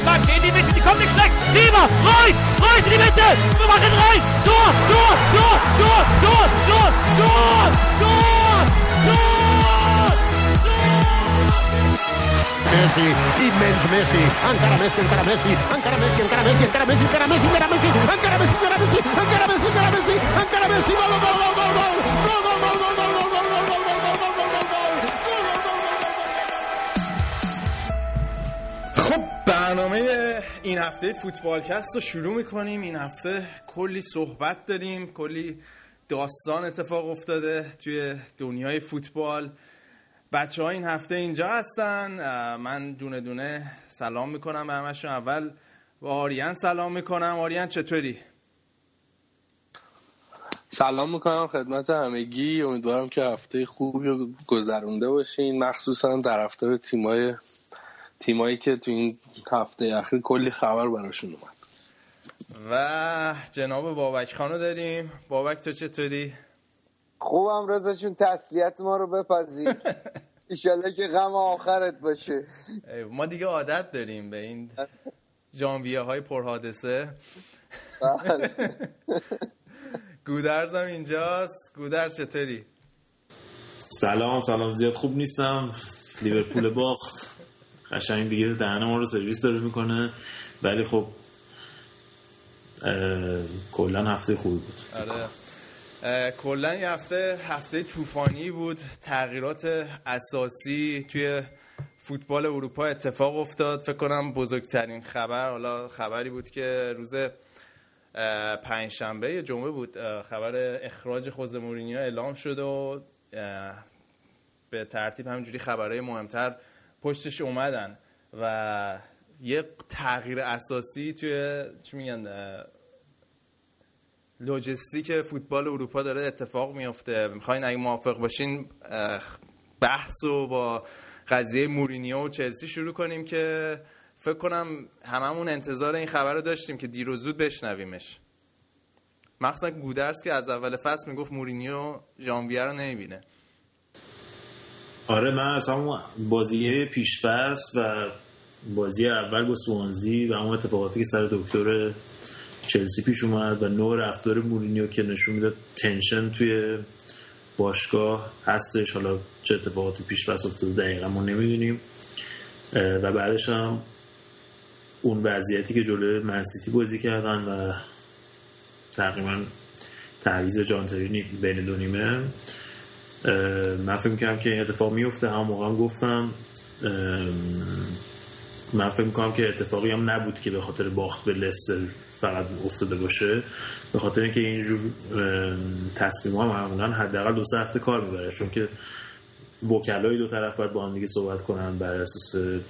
bleibt stehen, die Mitte, die kommt nicht schlecht. Sieber, Reus, Reus in die Mitte. Wir machen rein. Tor, Tor, Tor, Tor, Tor, Tor, Tor, Tor, Tor, Messi, immens Messi, encara Messi, encara Messi, encara Messi, encara Messi, encara Messi, encara Messi, encara Messi, encara Messi, encara Messi, encara Messi, encara Messi, encara Messi, gol, gol, gol, gol, gol, gol, gol, gol, gol, gol, برنامه این هفته فوتبالکست رو شروع می‌کنیم. این هفته کلی صحبت داریم کلی داستان اتفاق افتاده توی دنیای فوتبال. بچه ها این هفته اینجا هستن. من دونه دونه سلام می‌کنم به همشون. اول با آریان سلام می‌کنم. آریان چطوری؟ سلام می‌کنم خدمت همگی. امیدوارم که هفته خوبی رو گذرونده باشین. مخصوصا طرفدار تیمای تیمایی که تو این هفته اخیر کلی خبر براشون اومد. و جناب بابک خانو داریم. بابک تو چطوری؟ خوبم رضا چون تسلیت ما رو بپذیر. ایشالله که غم آخرت باشه. ما دیگه عادت داریم به این جانویه های پرحادثه. بله. گودرزم اینجاست. گودرز چطوری؟ سلام سلام زیاد خوب نیستم. لیورپول باخت. قشنگ دیگه دهن ما رو سرویس داره می‌کنه. ولی خب کلا هفته خوبی بود. آره. کلا یه هفته هفته طوفانی بود. تغییرات اساسی توی فوتبال اروپا اتفاق افتاد. فکر کنم بزرگترین خبر حالا خبری بود که روز پنجشنبه یا جمعه بود خبر اخراج خوز مورینیو اعلام شد و به ترتیب همینجوری خبرهای مهمتر پشتش اومدن و یه تغییر اساسی توی چی میگن لوجستیک فوتبال اروپا داره اتفاق میفته می‌خواین اگه موافق باشین بحث و با قضیه مورینیو و چلسی شروع کنیم که فکر کنم هممون انتظار این خبر رو داشتیم که دیر و زود بشنویمش. مخصوصا گودرس که از اول فصل می‌گفت مورینیو ژانویه رو نمی‌بینه. آره من از همون بازی پیش فصل و بازی اول با سوانزی و اون اتفاقاتی که سر دکتر چلسی پیش اومد و نوع رفتار مورینیو که نشون می‌داد تنشن توی باشگاه هستش. حالا چه اتفاقاتی پیش فصل افتاده دقیقا ما نمی‌دونیم. و بعدش هم اون وضعیتی که جلوی منسیتی بازی کردن و تقریبا تعویض جانترینی بین دو نیمه. من فکر می‌کنم که این اتفاق میفته هم موقع هم گفتم. من فکر می‌کنم که اتفاقی هم نبود که به خاطر باخت به لستر فقط افتاده باشه. به خاطر اینکه اینجور تصمیم ها معمولا حداقل دو سه هفته کار می‌بره. چون که وکلای دو طرف باید با هم دیگه صحبت کنن بر اساس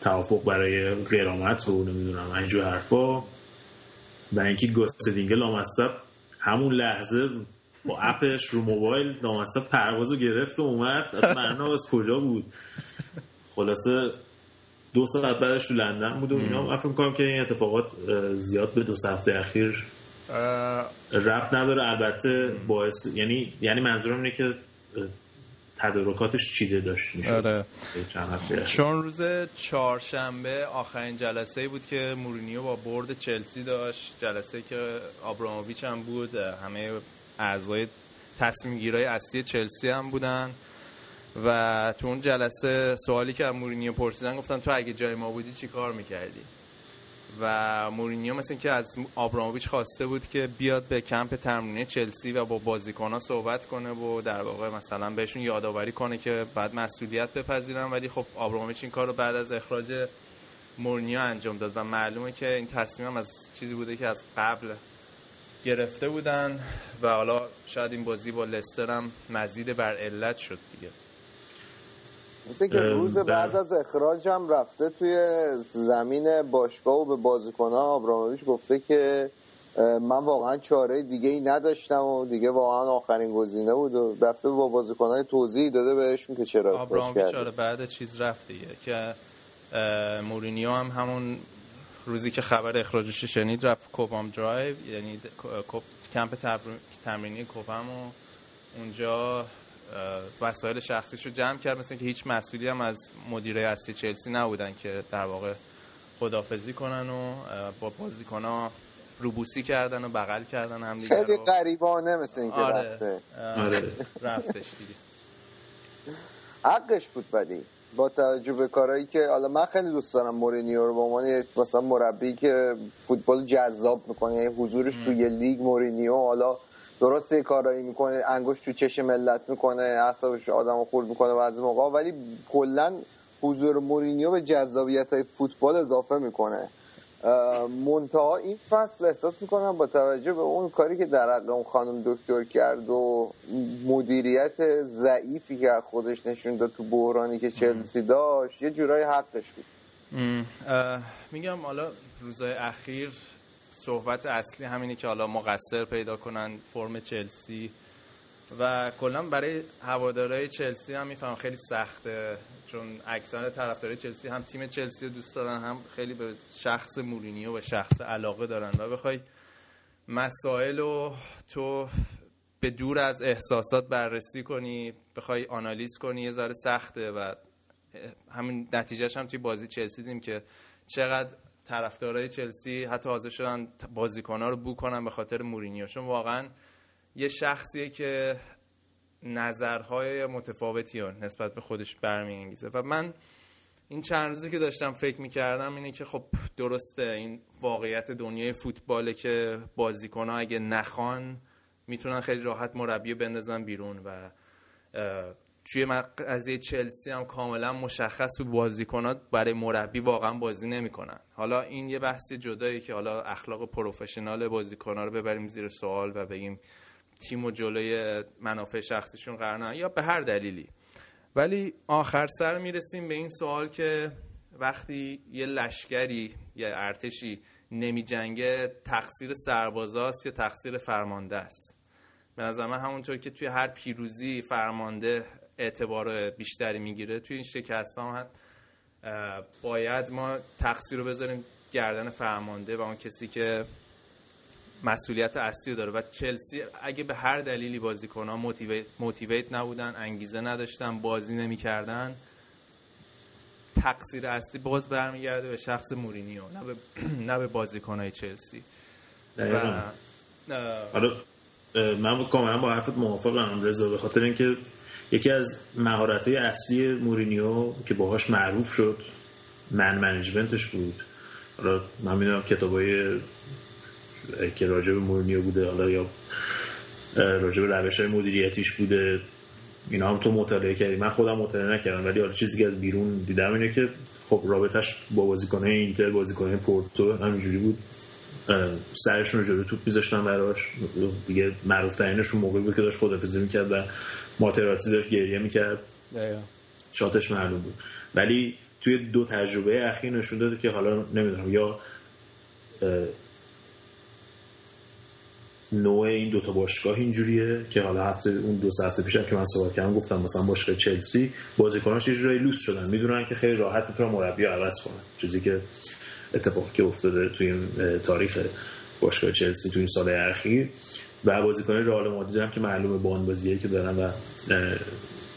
توافق برای قرامت رو نمی‌دونم اینجور حرفا. و اینکه گاستدینگ لامصب همون لحظه با اپش رو موبایل لامصب پرواز رو گرفت و اومد. از معنا از کجا بود؟ خلاصه دو ساعت بعدش تو لندن بود و اینا. فکر می‌کنم که این اتفاقات زیاد به دو هفته اخیر ربط نداره. البته باعث یعنی یعنی منظورم اینه که تدارکاتش چیده داشت میشه آره. چون روز چهارشنبه آخرین جلسه بود که مورینیو با board چلسی داشت. جلسه که آبراموویچ هم بود. همه اعضای تصمیم گیرای اصلی چلسی هم بودن و تو اون جلسه سوالی که مورینیو پرسیدن گفتن تو اگه جای ما بودی چی کار می‌کردی؟ و مورینیو مثل که از آبراموویچ خواسته بود که بیاد به کمپ تمرینی چلسی و با بازیکنها صحبت کنه و در واقع مثلا بهشون یادآوری کنه که باید مسئولیت بپذیرن. ولی خب آبراموویچ این کار رو بعد از اخراج مورینیو انجام داد و معلومه که این تصمیم هم از چیزی بوده که از قبل گرفته بودن و حالا شاید این بازی با لستر هم مزید بر علت شد دیگه. مثل که روز بعد از اخراج هم رفته توی زمین باشگاه و به بازیکنها آبراموویچ گفته که من واقعا چاره دیگه ای نداشتم و دیگه واقعا آخرین گزینه بود و رفته با بازیکنهای توضیح داده بهشون که چرا آبراموویچ آره بعد چیز رفت دیگه که مورینیو هم همون روزی که خبر اخراجش شنید رفت کوبهام درایو یعنی کمپ تمرینی کوبهام و اونجا وسایل شخصیش رو جمع کرد. مثل که هیچ مسئولی هم از مدیرای اصلی چلسی نبودن که در واقع خدافزی کنن و با بازیکن ها روبوسی کردن و بغل کردن هم دیگه خیلی غریبانه مثل اینکه آره. رفته. آره. رفتش دیگه. حقش بود ولی. با توجه به کارهایی که حالا من خیلی دوست دارم مورینیو رو به عنوان مثلا مربی که فوتبال جذاب می‌کنه یعنی حضورش توی یه لیگ مورینیو حالا درست یه کارایی می‌کنه انگشت تو چش ملت می‌کنه اعصابش آدمو خورد می‌کنه بعضی موقع ولی کلا حضور مورینیو به جذابیت های فوتبال اضافه می‌کنه. منتها این فصل احساس می‌کنم با توجه به اون کاری که در حق اون خانم دکتر کرد و مدیریت ضعیفی که خودش نشون داد تو بحرانی که چلسی داشت یه جورای حقش بود. میگم حالا روزهای اخیر صحبت اصلی همینه که حالا مقصر پیدا کنن فرم چلسی و کلا برای هوادارهای چلسی هم میفهم خیلی سخته. چون اکثر طرفدارای چلسی هم تیم چلسی رو دوست دارن هم خیلی به شخص مورینیو و شخص علاقه دارن و بخوای مسائل رو تو به دور از احساسات بررسی کنی بخوای آنالیز کنی یه ذره سخته و همین نتیجهش هم توی بازی چلسی دیدیم که چقدر طرفدارای چلسی حتی حاضر شدن بازیکن‌ها رو بو کنن به خاطر مورینیو. چون واقعا یه شخصیه که نظرهای متفاوتی رو نسبت به خودش برمیانگیزه. و من این چند روزی که داشتم فکر می‌کردم اینه که خب درسته این واقعیت دنیای فوتباله که بازیکن‌ها اگه نخوان می‌تونن خیلی راحت مربی بندازن بیرون و توی قضیه چلسی هم کاملا مشخص بود بازیکنات برای مربی واقعا بازی نمی‌کنن. حالا این یه بحث جدایی که حالا اخلاق پروفشنال بازیکن‌ها رو ببریم زیر سوال و بگیم تیم و جلوی منافع شخصیشون قرار ندن. یا به هر دلیلی. ولی آخر سر می‌رسیم به این سوال که وقتی یه لشکری یا ارتشی نمی جنگه تقصیر سربازاست یا تقصیر فرمانده است؟ به نظر من همونطور که توی هر پیروزی فرمانده اعتبار بیشتری می‌گیره توی این شکست هم باید ما تقصیر رو بذاریم گردن فرمانده و اون کسی که مسئولیت اصلی رو داره. و چلسی اگه به هر دلیلی بازیکن‌ها موتیویت, موتیویت نبودن انگیزه نداشتن بازی نمی‌کردن تقصیر اصلی باز برمیگرده به شخص مورینیو نه به نه به بازیکن‌های چلسی. و حالا من کاملا با حرفت موافقم رضا به خاطر اینکه یکی از مهارت های اصلی مورینیو که باهاش معروف شد من منیجمنتش بود. حالا من می‌دونم کتاب های که راجع به مورینیو بوده حالا یا راجع به روش های مدیریتیش بوده. اینا هم تو مطالعه کردی. من خودم مطالعه نکردم ولی حالا چیزی که از بیرون دیدم اینه که خب رابطش با بازیکنه اینتر بازیکنه پورتو همینجوری بود. سرشون رو جلو توپ میذاشتن براش. دیگه معروف ترینشون موقعی بود که داشت خدافزی می‌کرد و ماتراتی داشت گریه می‌کرد. شاتش معلوم بود. ولی توی دو تجربه اخیر نشون داده که حالا نمی‌دونم یا نوع این دوتا باشگاه اینجوریه که حالا هفته اون دو هفته پیشم که من صحبت کردم گفتم مثلا باشگاه چلسی بازیکناش یه جورایی لوس شدن. می‌دونن که خیلی راحت می‌تونن مربی عوض کنن. چیزی که اتفاقی که افتاده توی این تاریخ باشگاه چلسی توی این سال اخیر. و بازیکن رئال مادرید هم که معلومه بان بازیه که دارن و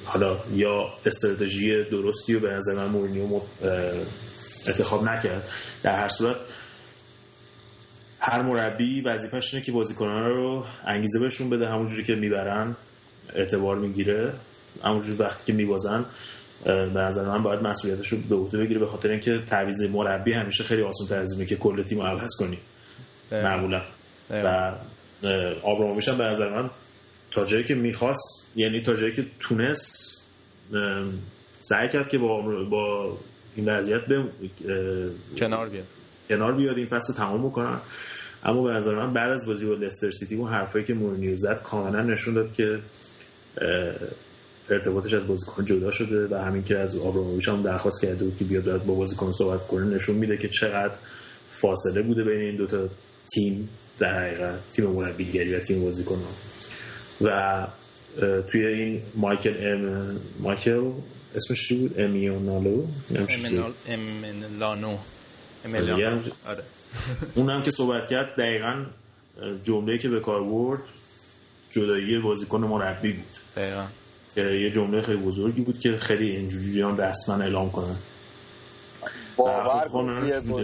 حالا یا استراتژی درستی رو به نظر من مورینیو انتخاب نکرد. در هر صورت هر مربی وظیفش اینه که بازیکنان رو انگیزه بهشون بده همونجوری که می‌برن اعتبار می‌گیره همونجوری وقتی که میبازن به نظر من باید مسئولیتش رو به عهده بگیره به خاطر اینکه تعویض مربی همیشه خیلی آسان تر از اینه که کل تیم رو عوض کنی. معمولا. و آبراموویچ هم به نظر من تا جایی که می‌خواست یعنی تا جایی که تونست سعی کرد که با با این وضعیت به کنار بیاد. کنار بیاد این فصل تمام بکنن. اما به نظر من بعد از بازی با لستر سیتی اون حرفایی که مورینیو زد کاملا نشون داد که ارتباطش از بازیکن جدا شده و همین که از آبراموویچ هم درخواست کرده بود که بیاد باید با بازیکن صحبت کنه نشون میده که چقدر فاصله بوده بین این دوتا تیم در حقیقت تیم مربیگری و تیم بازیکن و توی این مایکل ام مایکل اسمش چی بود؟ امیونالو. امنال- امنلانو آره، اون هم که صحبت کرد دقیقا جمله که به کار برد جدایی بازیکن مربی بود. دقیقا. که یه جمله خیلی بزرگی بود که خیلی اینجوری هم رسما اعلام کنن. باور کن دیگو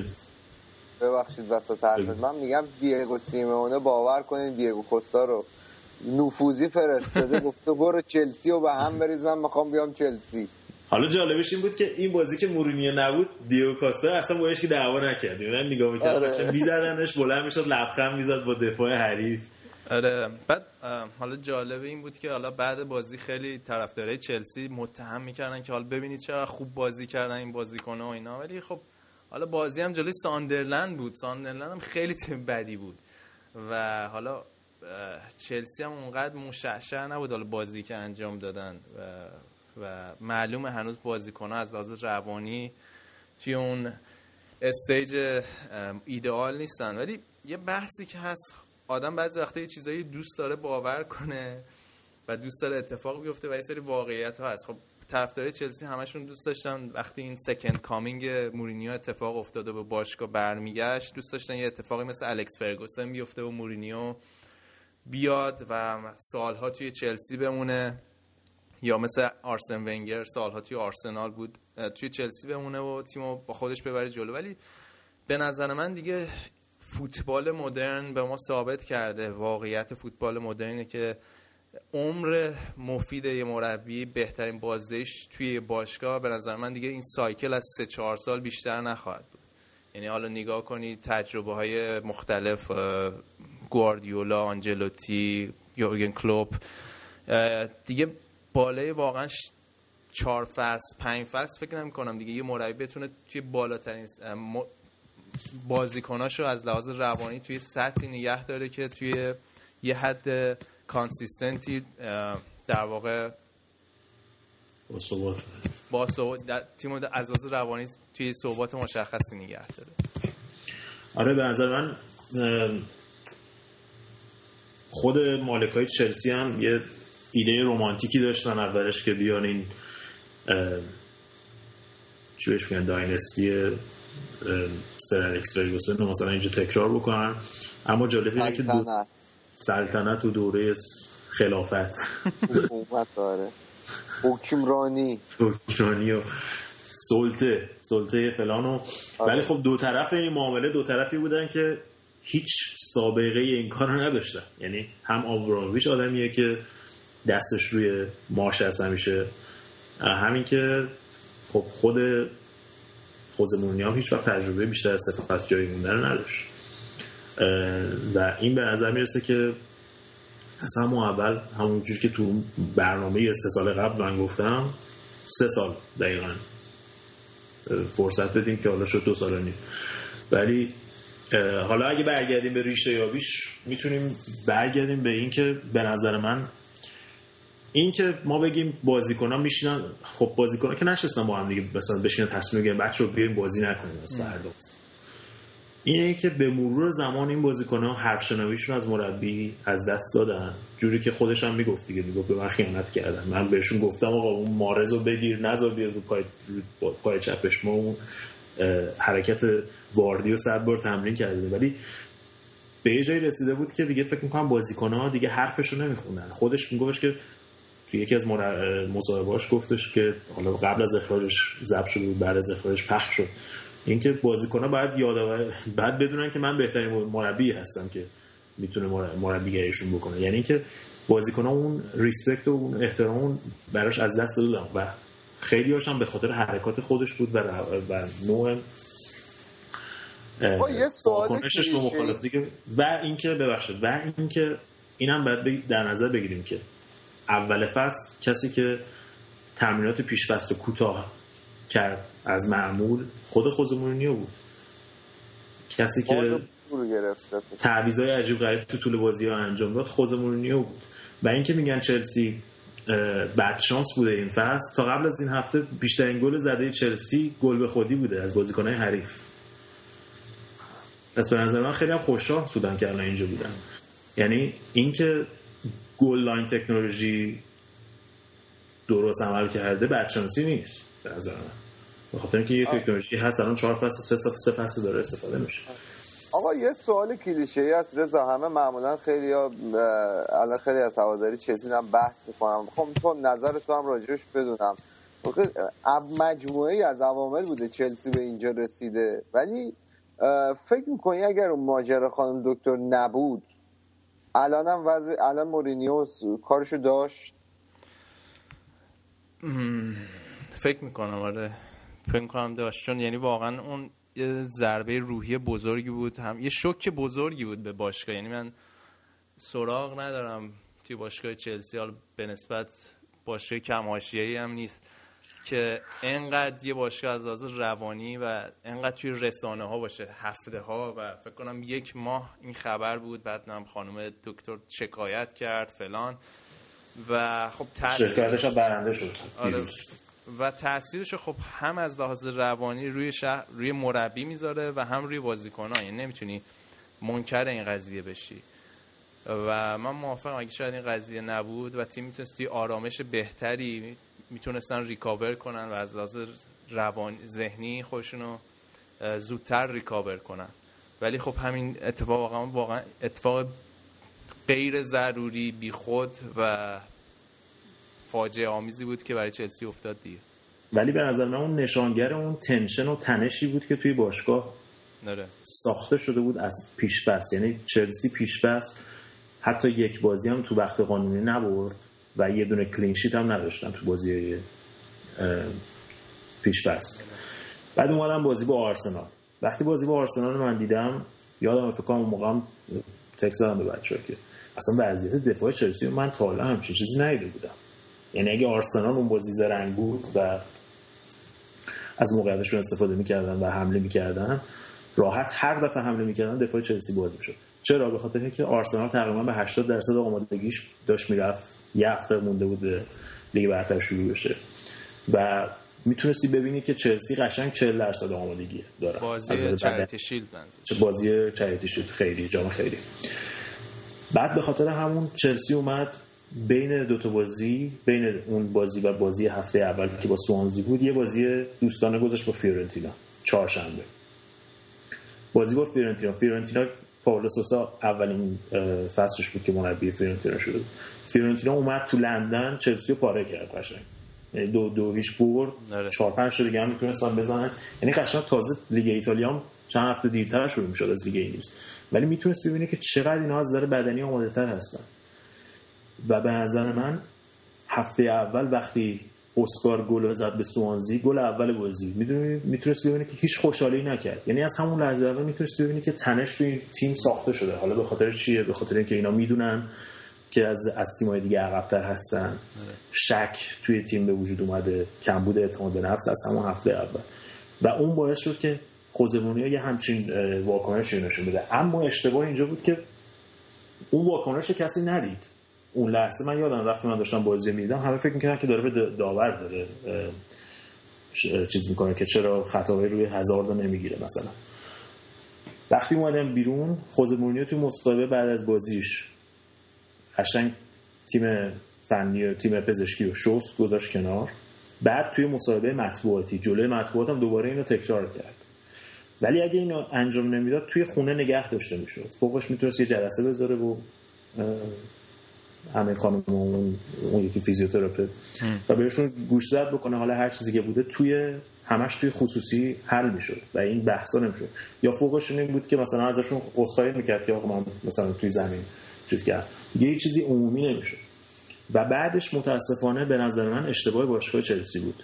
ببخشید وسط حرفت. من میگم دیگو سیمونه باور کنین دیگو کوستا رو نفوذی فرستاده گفته برو چلسی و به هم بریزم می‌خوام بیام چلسی. حالا جالبش این بود که این بازی که مورینیو نبود دیو کاستا اصلا باش که دعوا نکرد. من نگاه می‌کردم آره. میزدنش بلند می‌شد لبخند می‌زد با دفاع حریف. آره. بعد حالا جالب این بود که حالا بعد بازی خیلی طرفدارای چلسی متهم می‌کردن که حالا ببینید چقدر خوب بازی کردن این بازیکن‌ها و اینا. ولی خب حالا بازی هم جلوی ساندرلند بود. ساندرلند هم خیلی تیم بدی بود. و حالا چلسی هم اونقدر مشعشع نبود حالا بازی که انجام دادن. و, و معلومه هنوز بازیکن‌ها از لحاظ روانی توی اون stage ایدئال نیستن. ولی یه بحثی که هست آدم بعضی وقتا یه چیزایی دوست داره باور کنه و دوست داره اتفاق بیفته و یه سری واقعیت ها هست. خب طرفدار چلسی همشون دوست داشتن. وقتی این second coming مورینیو اتفاق افتاده به باشگاه برمیگشت دوست داشتن یه اتفاقی مثل الکس فرگوسن بیفته و مورینیو بیاد و سالها توی چلسی بمونه. یا مثل آرسن ونگر سالها توی آرسنال بود توی چلسی بمونه و تیمو با خودش ببره جلو. ولی به نظر من دیگه فوتبال مدرن به ما ثابت کرده. واقعیت فوتبال مدرنه که عمر مفید یه مربی بهترین بازدهش توی باشگاه به نظر من دیگه این سایکل از سه چهار سال بیشتر نخواهد بود. یعنی حالا نگاه کنید تجربه های مختلف گواردیولا آنجلوتی یورگن کلوپ دیگه بالای واقعا چهار فصل پنج فصل فکر نمی کنم دیگه. یه مربی بتونه توی بالاترین بازیکناشو از لحاظ روانی توی سطحی نگه داره که توی یه حد کانسیستنتی در واقع با ثبات تیم از لحاظ روانی توی ثبات مشخصی نگه داره. آره به نظر من خود مالکای چلسی هم یه ایده رومانتیکی داشتن اولش که بیان این چی بهش میگن داینستی سر الکس فرگوسن مثلا اینجا تکرار بکنن. اما جالب اینه که دو... سلطنت. و دوره خلافت. حکومت داره. حکمرانی. حکمرانی و سلطه. سلطه فلان و آره. ولی خب دو طرف این معامله دو طرفی بودن که هیچ سابقه این کار رو نداشتن. یعنی هم آبرامویش آدمیه که دستش روی ماش هست همیشه. همین که خب خود خوزه مورینیو هم هیچ وقت تجربه بیشتر از پس جایی موندن نداشت. و این به نظر می‌رسه که از همون اول همونجور که تو برنامه سه سال قبل من گفتم سه سال دقیقا. فرصت بدیم که حالا شد دو سال نیم. ولی حالا اگه برگردیم به ریشه یابیش می‌تونیم برگردیم به این که به نظر من این که ما بگیم بازیکن ها میشینن خب بازیکن ها که نشستن با هم دیگه مثلا بشینن تصمیم بگیرن بچه رو بیایم بازی نکنیم از فردا. اینه که به مرور زمان این بازیکن ها حرف شنویشون از مربی از دست دادن. جوری که خودش هم می‌گفت دیگه می‌گفت به من خیانت کردن. من بهشون گفتم آقا اون مارز رو بگیر نذار بیاد رو پای, پای چپش. ما اون حرکت واردی و صد بار تمرین کرده ولی به یه جایی رسیده بود که دیگه فکر می‌کنم بازیکن ها دیگه حرفش رو نمیخوندن خودش میگفتش که تو یکی از مصاحبهاش گفتش که حالا قبل از اخراجش ضبط شد بود بعد از اخراجش پخش شد. اینکه بازیکن‌ها باید یادآور بعد بدونن که من بهترین مربی هستم که می‌تونه مربیگریشون بکنه. یعنی اینکه بازیکن‌ها اون ریسپکت و اون احترام براش از دست دادن و خیلی هاشم به خاطر حرکات خودش بود و, و نوع یه سوال و اینکه ببخشید. و اینکه اینم باید در نظر بگیریم که اول فصل کسی که تمرینات پیش فصل کوتاه کرد از معمول خود مورینیو بود. کسی که تعویضای عجیب غریب تو طول بازی ها انجام داد خود مورینیو بود. و اینکه میگن چلسی بد شانس بوده این فصل. تا قبل از این هفته بیشترین گل زده چلسی گل به خودی بوده از بازیکنهای حریف. پس به نظر من خیلی هم خوش شانس بودن که الان اینجا بودن. یعنی اینکه گل لاین تکنولوژی درست عمل کرده بدشانسی نیست به نظر من. به خاطر اینکه یه تکنولوژی هست الان چهار فصل سه سه فصل داره استفاده میشه. آقا یه سوال کلیشه ای است رضا همه معمولا خیلی ها الان خیلی از هواداری چلسی هم بحث می‌کنم خب تو نظر تو هم راجعش بدونم. مجموعه ای از عوامل بوده چلسی به اینجا رسیده. ولی فکر می‌کنی اگر اون ماجرا خانم دکتر نبود الان هم وضع الان مورینیو کارشو داشت؟ فکر می‌کنم آره. فکر می‌کنم داشت. چون یعنی واقعا اون یه ضربه روحی بزرگی بود. هم یه شوک بزرگی بود به باشگاه. یعنی من سراغ ندارم توی باشگاه چلسی. حالا به نسبت باشگاه کم هم نیست. که انقدر یه باشگاه از لحاظ روانی و انقدر توی رسانه ها باشه هفته ها و فکر کنم یک ماه این خبر بود بعد نم خانم دکتر شکایت کرد فلان. و خب شکایتش برنده شد آره. و تاثیرش خب هم از لحاظ روانی روی شهر روی مربی می‌ذاره و هم روی بازیکنان یعنی نمی‌تونی منکر این قضیه بشی. و من موافقم اگه شاید این قضیه نبود و تیم می‌تونست آرامش بهتری می‌تونستن ریکاور کنن و از لحاظ روان ذهنی خودشونو زودتر ریکاور کنن. ولی خب همین اتفاق واقعا واقعا اتفاق غیر ضروری بیخود و فاجعه آمیزی بود که برای چلسی افتاد دیگه. ولی به نظر من اون نشانگر اون تنشن و تنشی بود که توی باشگاه نره. ساخته شده بود از پیش بس یعنی چلسی پیش بس حتی یک بازی هم تو وقت قانونی نبرد. و یه دونه کلینشیت هم نداشتن تو بازی پیش بس بعد اومدم بازی با آرسنال. وقتی بازی با آرسنال من دیدم یادم فکر اون موقع تکس دادم به بچه‌ها که اصلا وضعیت دفاع چلسی من تا حالا همچین چیزی ندیده بودم. یعنی اگه آرسنال اون بازی زرنگ بود و از موقعیتشون استفاده می‌کردن و حمله می‌کردن راحت هر دفعه حمله می‌کردن دفاع چلسی باز می‌شد. چرا؟ به خاطر اینکه آرسنال تقریبا به 80 درصد آمادگیش داشت می‌رفت. یه هفته مونده بود لیگ برتر شروع بشه. و می‌تونستی ببینی که چلسی قشنگ 40 درصد آمادگی داره. بازی چریتی شیلد چه بازی چریتی شیلد؟ خیلی جام خیلی. بعد به خاطر همون چلسی اومد بین دو تا بازی بین اون بازی و بازی هفته اول که با سوانزی بود یه بازی دوستانه گذاشت با فیورنتینا چهارشنبه. بازی با فیورنتینا. فیورنتینا پائولو سوسا اولین فصلش بود که مربی فیورنتینا شده فیورنتینا اومد تو لندن چلسی رو پاره کرد قشنگ. یعنی دو دو هیچ برد آره. چهار پنج تا دیگه هم می‌تونستن بزنن. یعنی قشنگ تازه لیگ ایتالیا هم چند هفته دیرتر شروع می‌شد از لیگ انگلیس. ولی می‌تونست ببینه که چقدر اینا از نظر بدنی آماده تر هستن. و به نظر من هفته اول وقتی اسکار گل زد به سوانزی گل اول بازی. می‌دونی می‌تونست ببینی که هیچ خوشحالی نکرد. یعنی از همون لحظه اول می‌تونست ببینی که تنش توی تیم ساخته شده. حالا به خاطر چیه؟ به خاطر اینکه اینا می‌دونن. که از از تیم‌های دیگه عقب‌تر هستن. شک توی تیم به وجود اومده. کمبود اعتماد به نفس از همون هفته اول. و اون باعث شد که خوزمونیا یه همچین واکنشی نشون بده. اما اشتباه اینجا بود که اون واکنش کسی ندید. اون لحظه من یادم وقتی من داشتم بازی می‌دیدم. همه فکر می‌کردن که داره به داور داره. چیز می‌کنه که چرا خطاهای روی هزار نمی‌گیره مثلا. وقتی اومدم بیرون خوزه مورینیو تو مصاحبه بعد از بازیش قشنگ تیم فنی و تیم پزشکی و شوس گذاشت کنار. بعد توی مصاحبه مطبوعاتی جلوی مطبوعات هم دوباره اینو تکرار کرد. ولی اگه اینو انجام نمی‌داد توی خونه نگه داشته می‌شد. فوقش می‌تونست یه جلسه بذاره و همه خانم اون, اون یکی فیزیوتراپی و بهشون گوش زد بکنه حالا هر چیزی که بوده توی همش توی خصوصی حل می‌شد و این بحثا نمی‌شد. یا فوقش این بود که مثلا ازشون عذرخواهی می‌کرد که آقا من مثلا توی زمین چیز کرد یه چیزی عمومی نمی‌شد. و بعدش متاسفانه به نظر من اشتباه باشگاه چلسی بود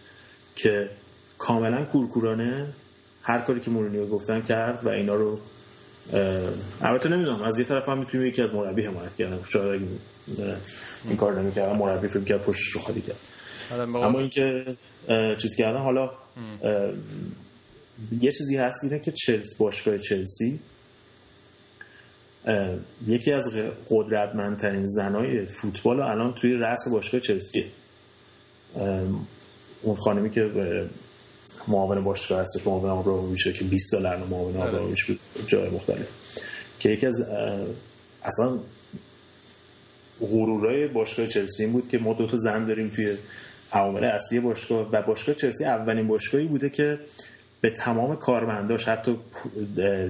که کاملا کورکورانه هر کاری که مورینیو گفتن کرد و اینا رو البته نمی‌دونم از یه طرف هم می‌تونیم یکی از مربی حمایت کردن. شاید این کار نمی‌کردن مربی فکر کرد پشتش رو خالی کرد. اما اینکه چیز کردن حالا یه چیزی هست اینه که چلس باشگاه چلسی یکی از قدرتمندترین زنای فوتبال الان توی رأس باشگاه چلسیه اون خانمی که معاون باشگاه هستش معاون آبراهویچ که 20 سال الان معاون آره. آبراهویچ بود جای مختلف که یکی از اصلا غرورای باشگاه چلسی این بود که ما دو تا زن داریم توی عوامل اصلی باشگاه و باشگاه چلسی اولین باشگاهی بوده که به تمام کارمنداش حتی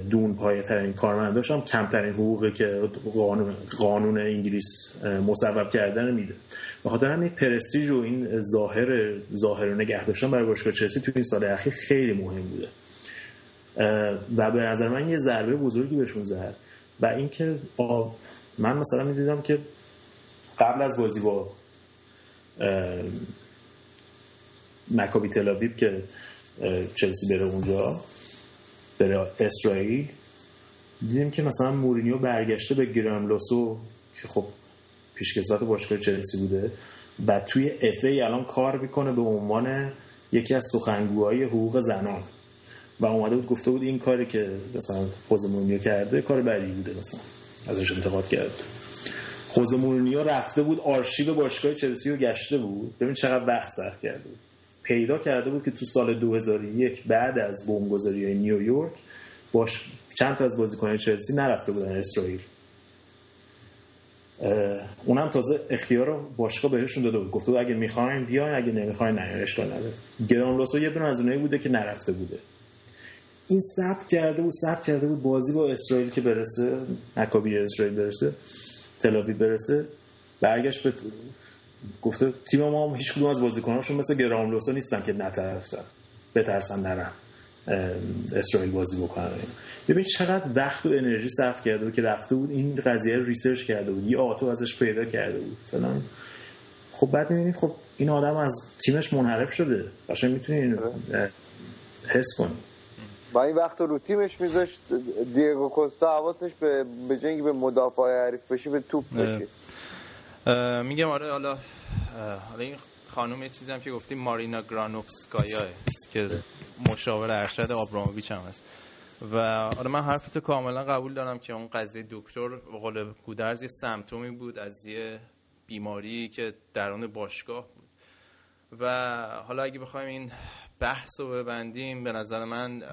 دون پایه ترین کارمنداش هم کمترین حقوقی که قانون, قانون انگلیس مصوب کردن میده. به خاطر همین پرستیژ و این ظاهر ظاهر نگه داشتن برای باشگاه چلسی تو این سال اخیر خیلی مهم بوده. و به نظر من یه ضربه بزرگی بهشون زد و اینکه من مثلا می‌دیدم که قبل از بازی با مکابی تلاویب که چلسی بره اونجا بره اسرائیل. دیدیم که مثلا مورینیو برگشته به گراملوسو که خب پیشکسوت باشگاه چلسی بوده. و توی اف ای الان کار می‌کنه به عنوان یکی از سخنگوهای حقوق زنان. و اومده بود گفته بود این کاری که مثلا خوز مورینیو کرده کار بدی بوده مثلا ازش انتقاد کرد. خوز مورینیو رفته بود آرشیو باشگاه چلسی رو گشته بود. ببین چقدر وقت صرف کرده بود. پیدا کرده بود که تو سال 2001 بعد از بمبگذاری نیویورک باش چند تا از بازیکنان چلسی نرفته بودن اسرائیل. اونم تازه اختیار باشگاه بهشون داده بود. گفته اگه می‌خواین بیاین اگه نمی‌خواین نه اشکال نداره. گرانلوسو یه دونه از اونایی بوده که نرفته بوده. این ثبت کرده بود ثبت کرده بود بازی با اسرائیل که برسه نکابی اسرائیل برسه تلاوی برسه برگشت به گفته تیم ما هم هیچ کدوم از بازیکناشون مثل گراملوسا نیستن که نترسن بترسن نرن اسرائیل بازی بکنن. ببین چقدر وقت و انرژی صرف کرده بود که رفته بود این قضیه رو ریسرچ کرده بود یه آتو ازش پیدا کرده بود. فلان خب بعد می‌بینید خب این آدم از تیمش منحرف شده. قشنگ می‌تونی حس کنی. با این وقت رو تیمش میذاشت دیگو کوستا حواسش به به جنگ به مدافع حریف بشی به توپ بشی. میگم آره حالا حالا این خانم یه چیزی هم که گفتیم مارینا گرانوفسکایا که مشاور ارشد آبراموویچ هم هست. و آره من حرفتو کاملا قبول دارم که اون قضیه دکتر قول گودرز یه سمتومی بود از یه بیماری که درون باشگاه بود. و حالا اگه بخوایم این بحث رو ببندیم به نظر من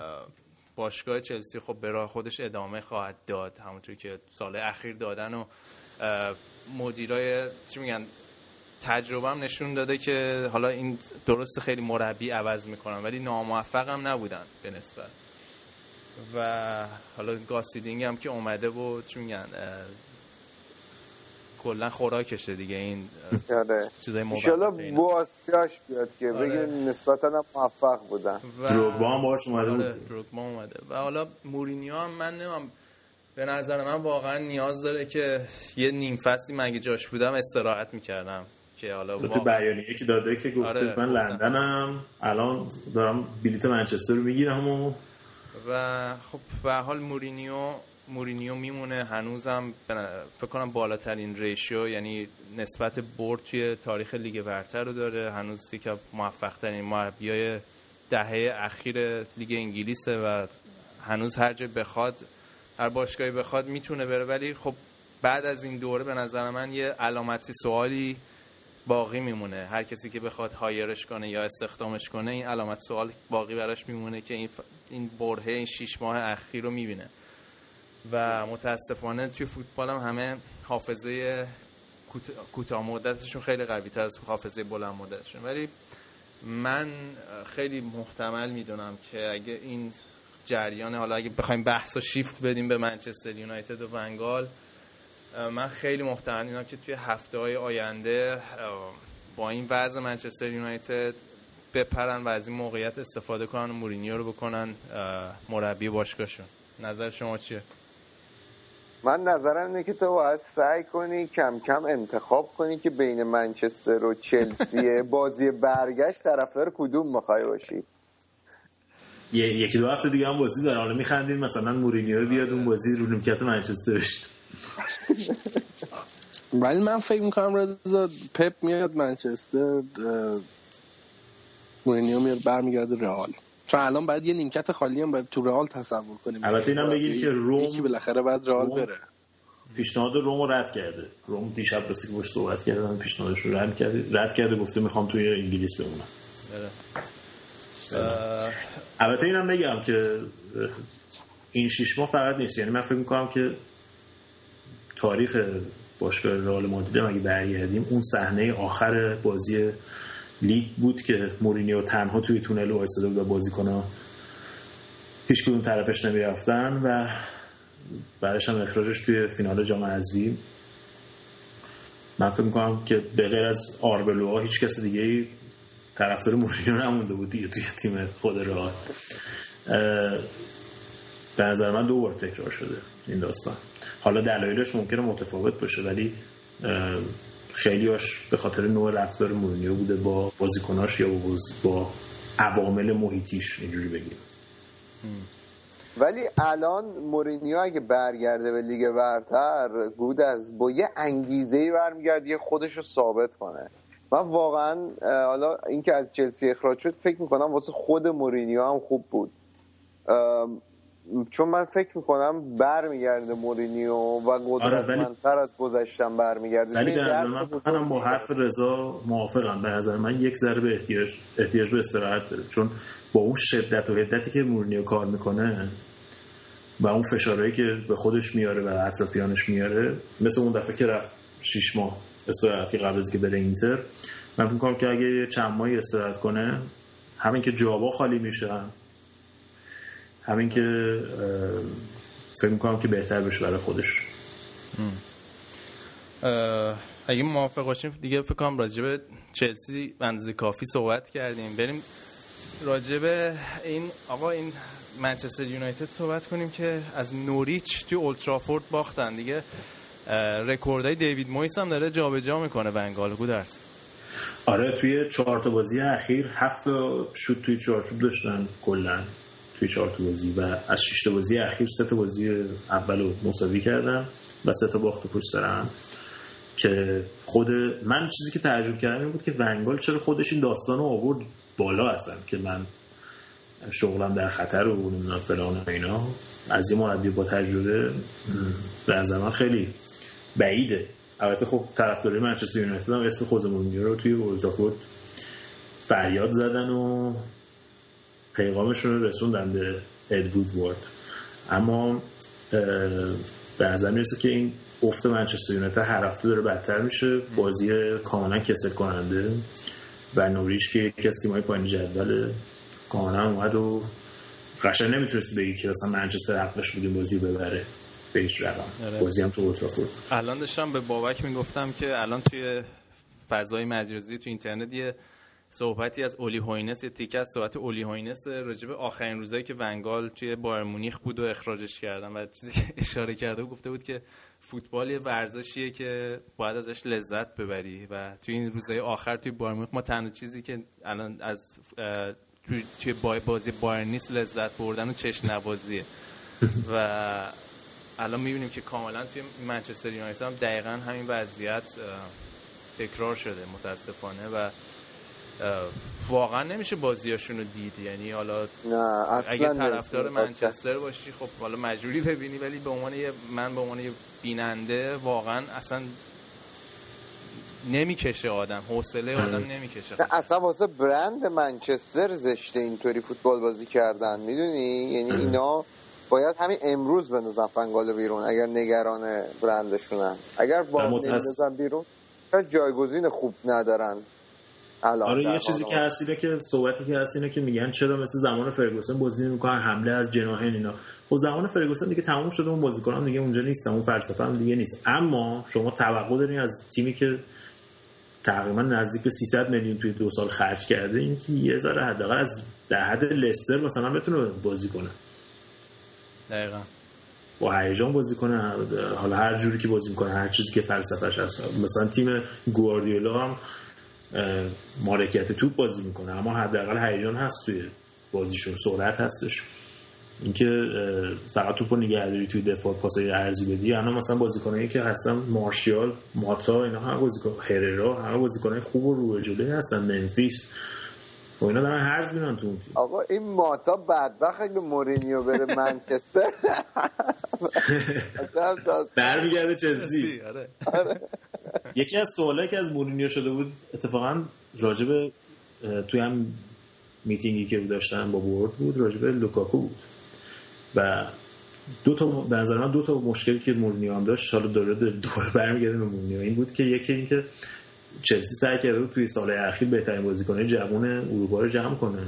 باشگاه چلسی خب به راه خودش ادامه خواهد داد. همونطور که سال اخیر دادن و مدیرای چی میگن تجربه هم نشون داده که حالا این درست خیلی مربی عوض می‌کنن ولی ناموفق هم نبودن به نسبت و حالا گاسیدینگ هم که اومده و چی میگن کلا خوراکشه دیگه این آره. چیزای موفق بازگشت بیاد که آره. بگه نسبتا هم موفق بودن دروگبا هم باش اومده آره. بود اومده و حالا مورینیو هم من نمیم به نظر من واقعا نیاز داره که یه نیم فصلی مگه جاش بودم استراحت می‌کردم که حالا تو بیانیه که داده که گفته آره من لندنم الان دارم بلیت منچستر رو می‌گیرم و و خب به حال مورینیو مورینیو میمونه هنوزم. فکر کنم بالاترین ریشیو یعنی نسبت برد توی تاریخ لیگ برتر رو داره. هنوز که موفق ترین مربیای دهه اخیر لیگ انگلیسه و هنوز هر جا بخواد هر باشگاهی بخواد می‌تونه بره ولی خب بعد از این دوره به نظر من یه علامتی سوالی باقی میمونه. هر کسی که بخواد هایرش کنه یا استخدامش کنه این علامت سوال باقی براش میمونه که این ف... این برهه این شیش ماه اخیر رو می‌بینه. و متاسفانه توی فوتبال هم همه حافظه کوتاه مدتشون خیلی قوی تر از حافظه بلند مدتشون. ولی من خیلی محتمل می‌دونم که اگه این جریان. حالا اگه بخوایم بحث و شیفت بدیم به منچستر یونایتد و ونگال من خیلی محتمل اینا که توی هفته های آینده با این وضع منچستر یونایتد بپرن و از این موقعیت استفاده کنن و مورینیو رو بکنن مربی باشگاهشون. نظر شما چیه؟ من نظرم اینه که تو باید سعی کنی کم کم انتخاب کنی که بین منچستر و چلسی بازی برگشت طرفدار کدوم می‌خوای باشی. یکی دو هفته دیگه هم بازی داره. حالا میخندیم مثلا مورینیو بیاد اون بازی رو نیمکت منچستر ولی من فکر می‌کنم رضا پپ میاد منچستر مورینیو میاد برمیگرده رئال. چون الان باید یه نیمکت خالی هم باید تو رئال تصور کنیم. البته اینم بگیم که روم یکی بالاخره بعد رئال بره. پیشنهاد روم رو رد کرده. روم دیشب رسید که باش صحبت کردن پیشنهادش رو رد کرده. رد کرده گفته می‌خوام توی انگلیس بمونم. البته اینم بگم که این شش ماه فقط نیست. یعنی من فکر می‌کنم که تاریخ باشگاه رئال مادرید اگه برگردیم اون صحنه آخر بازی لیگ بود که مورینیو تنها توی تونل وایساده بود و بازیکن‌ها هیچ کدوم طرفش نمی‌رفتن و بعدش هم اخراجش توی فینال جام حذفی. من فکر می‌کنم که به غیر از آربلوها هیچ کس دیگه طرفدار مورینیو نمونده بود دیگه توی تیم خود رئال؟ به نظر من دو بار تکرار شده این داستان. حالا دلایلش ممکنه متفاوت باشه ولی خیلیاش به خاطر نوع رفتار مورینیو بوده با بازیکناش یا با عوامل محیطیش اینجوری بگیم. ولی الان مورینیو اگه برگرده به لیگ برتر گودرز با یه انگیزه ای برمیگرد یه خودش رو ثابت کنه. من واقعا حالا اینکه از چلسی اخراج شد فکر می‌کنم واسه خود مورینیو هم خوب بود. چون من فکر می‌کنم برمیگرده مورینیو و آره، قدرتمندتر از گذشتم برمیگرده. ولی در من با حرف رضا موافقم. به نظر من یک ذره به احتیاج احتیاج به استراحت داره. چون با اون شدت و حدتی که مورینیو کار می‌کنه و اون فشارهایی که به خودش میاره و اطرافیانش میاره مثل اون دفعه که رفت شیش ماه. استراحتی قبل از که بره اینتر. من فکر کنم که اگه چند ماهی استراحت کنه همین که جوابا خالی میشه همین که فکر می‌کنم که بهتر بشه برای خودش. اگه موافق باشیم دیگه فکر کنم راجع به چلسی اندازه کافی صحبت کردیم. بریم راجع به این آقا این منچستر یونایتد صحبت کنیم که از نوریچ توی اولترافورد باختن. دیگه رکوردای دیوید مویس هم داره جابجا می‌کنه ونگال گودرس آره توی چهار تا بازی اخیر هفت شوت توی چارچوب داشتن کلا توی چهار تا بازی و از شش تا بازی اخیر سه تا بازی اول رو مساوی کردن و سه تا باخت پشت دارن که خود من چیزی که تعجب کردم این بود که ونگال چرا خودش این داستان رو آورد بالا هستن که من شغلم در خطر و نمی‌دونم فلان و اینا. از یه مربی با تجربه به خیلی بعیده. البته خب طرفدارای منچستر یونایتد هم اسم خود رو توی اولترافورد فریاد زدن و پیغامشون رو رسوندن به ادوود وارد اما به نظر می‌رسه که این افت منچستر یونایتد هر هفته داره بدتر میشه. بازی کاملا کسل کننده و نوریش که یکی از تیم‌های پایین جدول کاملا اومد و قشنگ نمی‌تونست بگی که مثلا منچستر حقش بود این بازی ببره. به هیچ رقم آره. بازی هم تو اولدترافورد الان داشتم به بابک می‌گفتم که الان توی فضای مجازی تو اینترنت یه صحبتی از اولی هوینس یه تیکه از صحبت اولی هوینس راجع به آخرین روزایی که ونگال توی بایرن مونیخ بود و اخراجش کردن و چیزی که اشاره کرده و گفته بود که فوتبال یه ورزشیه که باید ازش لذت ببری و توی این روزهای آخر توی بایرن مونیخ ما تنها چیزی که الان از توی بازی بایر نیست لذت بردن و چشم نوازیه و الان می‌بینیم که کاملا توی منچستر یونایتد هم دقیقا همین وضعیت تکرار شده متاسفانه و واقعا نمیشه بازیاشون رو دید. یعنی حالا نه اصلا اگه طرفدار منچستر باشی خب حالا مجبوری ببینی ولی به عنوان من به عنوان یه بیننده واقعا اصلا نمی‌کشه آدم. حوصله آدم نمی‌کشه. اصلا واسه برند منچستر زشته اینطوری فوتبال بازی کردن. می‌دونی؟ یعنی اینا باید همین امروز بندازن فنگال بیرون اگر نگران برندشونن. اگر با نمیدازن بیرون جایگزین خوب ندارن آره یه چیزی که هست اینه که صحبتی که هست اینه که میگن چرا مثل زمان فرگوسن بازی می‌کنن حمله از جناحین اینا. خب زمان فرگوسن دیگه تموم شده اون بازیکنان دیگه اونجا نیستن اون فلسفه هم دیگه نیست. اما شما توقع دارین از تیمی که تقریبا نزدیک به 300 میلیون توی دو سال خرج کرده اینکه یه ذره حداقل از در حد لستر مثلا بتونه بازی کنه. دقیقا. با هیجان بازی کنه حالا هر جوری که بازی می‌کنه هر چیزی که فلسفهش هست. مثلا تیم گواردیولا هم مالکیت توپ بازی می‌کنه اما حداقل هیجان هست توی بازیشون سرعت هستش. اینکه فقط توپو نگهداری توی دفاع پاسای ارزی بدی. انا مثلا بازیکنایی که هستن مارشیال ماتا اینا هم بازیکن هررا همه بازیکنای خوب و رو جلوی هستن. منفیس و اینا دارن هرز میرن تو آقا این ماتا بدبخت اگه مورینیو بره منچستر. برمیگرده چلسی. آره. آره. یکی از سوالایی که از مورینیو شده بود اتفاقا راجع به توی هم meetingی که داشتن با board بود راجع به لوکاکو بود. و دو تا به نظر من دو تا مشکلی که مورینیو هم داشت حالا داره دوباره برمیگرده به مورینیو. این بود که یکی اینکه چلسی سعی کرده بود توی سال اخیر بهترین بازیکن جوان اروپا رو جمع کنه.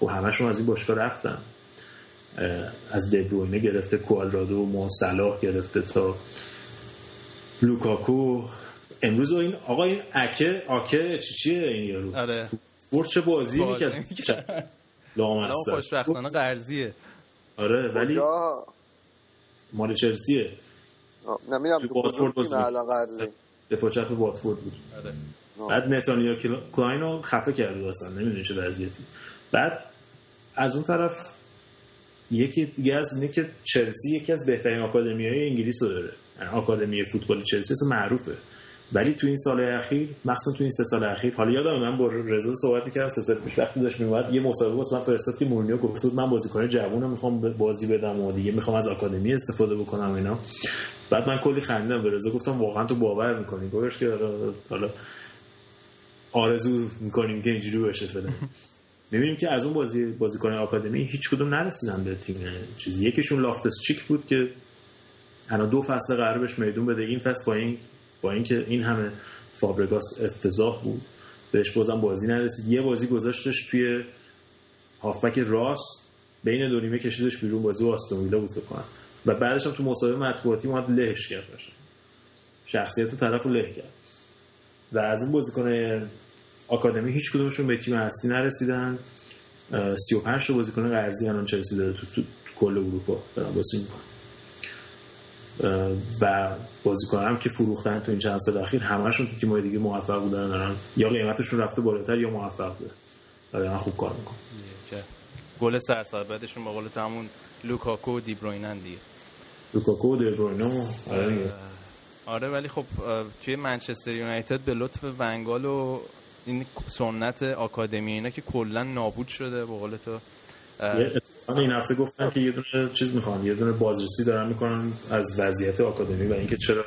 خب همشون از این باشگاه رفتن. از دبروینه گرفته کوالرادو و صلاح گرفته تا لوکاکو. امروز این آقا این اکه آکه چی چیه این یارو؟ آره. چه بازی می‌کرد؟ لامصب. خوشبختانه قرضیه. آره ولی مال چلسیه. نمی‌دونم تو بود. الان قرضی دفاع چپ واتفورد بود. آره. بعد نتنیل کلاین رو خفه کرده اصلا نمی‌دونی چه وضعیتی بعد از اون طرف یکی دیگه از اینه که چلسی یکی از بهترین آکادمی های انگلیس رو داره. یعنی آکادمی فوتبال چلسی اصلا معروفه. ولی تو این سال اخیر مخصوصا تو این سه سال اخیر حالا یادم من با رضا صحبت می‌کردم سه سال پیش وقتی داشت میومد یه مسابقه واسه من فرستاد که مورینیو گفت بود من بازیکن جوونو می‌خوام بازی بدم و دیگه می‌خوام از آکادمی استفاده بکنم اینا. بعد من کلی خندیدم به رضا گفتم واقعا تو باور می‌کنی. گفتش که حالا آرزو می‌کنیم که اینجوری بشه فعلا. می‌بینیم که از اون بازی بازیکن آکادمی هیچ کدوم نرسیدن به تیم چیزی. یکیشون لافتس چیک بود که الان دو فصل قرار بهش میدون بده این فصل با این با اینکه این همه فابرگاس افتضاح بود بهش بازم بازی نرسید. یه بازی گذاشتش توی هافبک راست بین دو نیمه کشیدش بیرون بازی آستون بود بکنم و بعدش هم تو مصاحبه مطبوعاتی اومد لهش کرد باشه شخصیت طرف رو له کرد. و از اون بازیکن آکادمی هیچ کدومشون به تیم اصلی نرسیدن. 35 تا بازیکن قرضی الان چلسی داره تو, تو, کل اروپا دارن بازی می‌کنن. و بازیکن هم که فروختن تو این چند سال اخیر همشون تو تیم‌های دیگه موفق بودن دارن یا قیمتشون رفته بالاتر یا موفق بودن دارن خوب کار می‌کنن. گل سرساد بعدشون با قول همون لوکاکو و دیبروینن دیگه. لوکاکو و آره, آره ولی خب توی منچستر یونایتد به لطف ونگال و این سنت آکادمی اینا که کلا نابود شده به قول تو این هفته گفتن که یه دونه چیز می‌خوان یه دونه بازرسی دارن می‌کنن از وضعیت آکادمی و اینکه چرا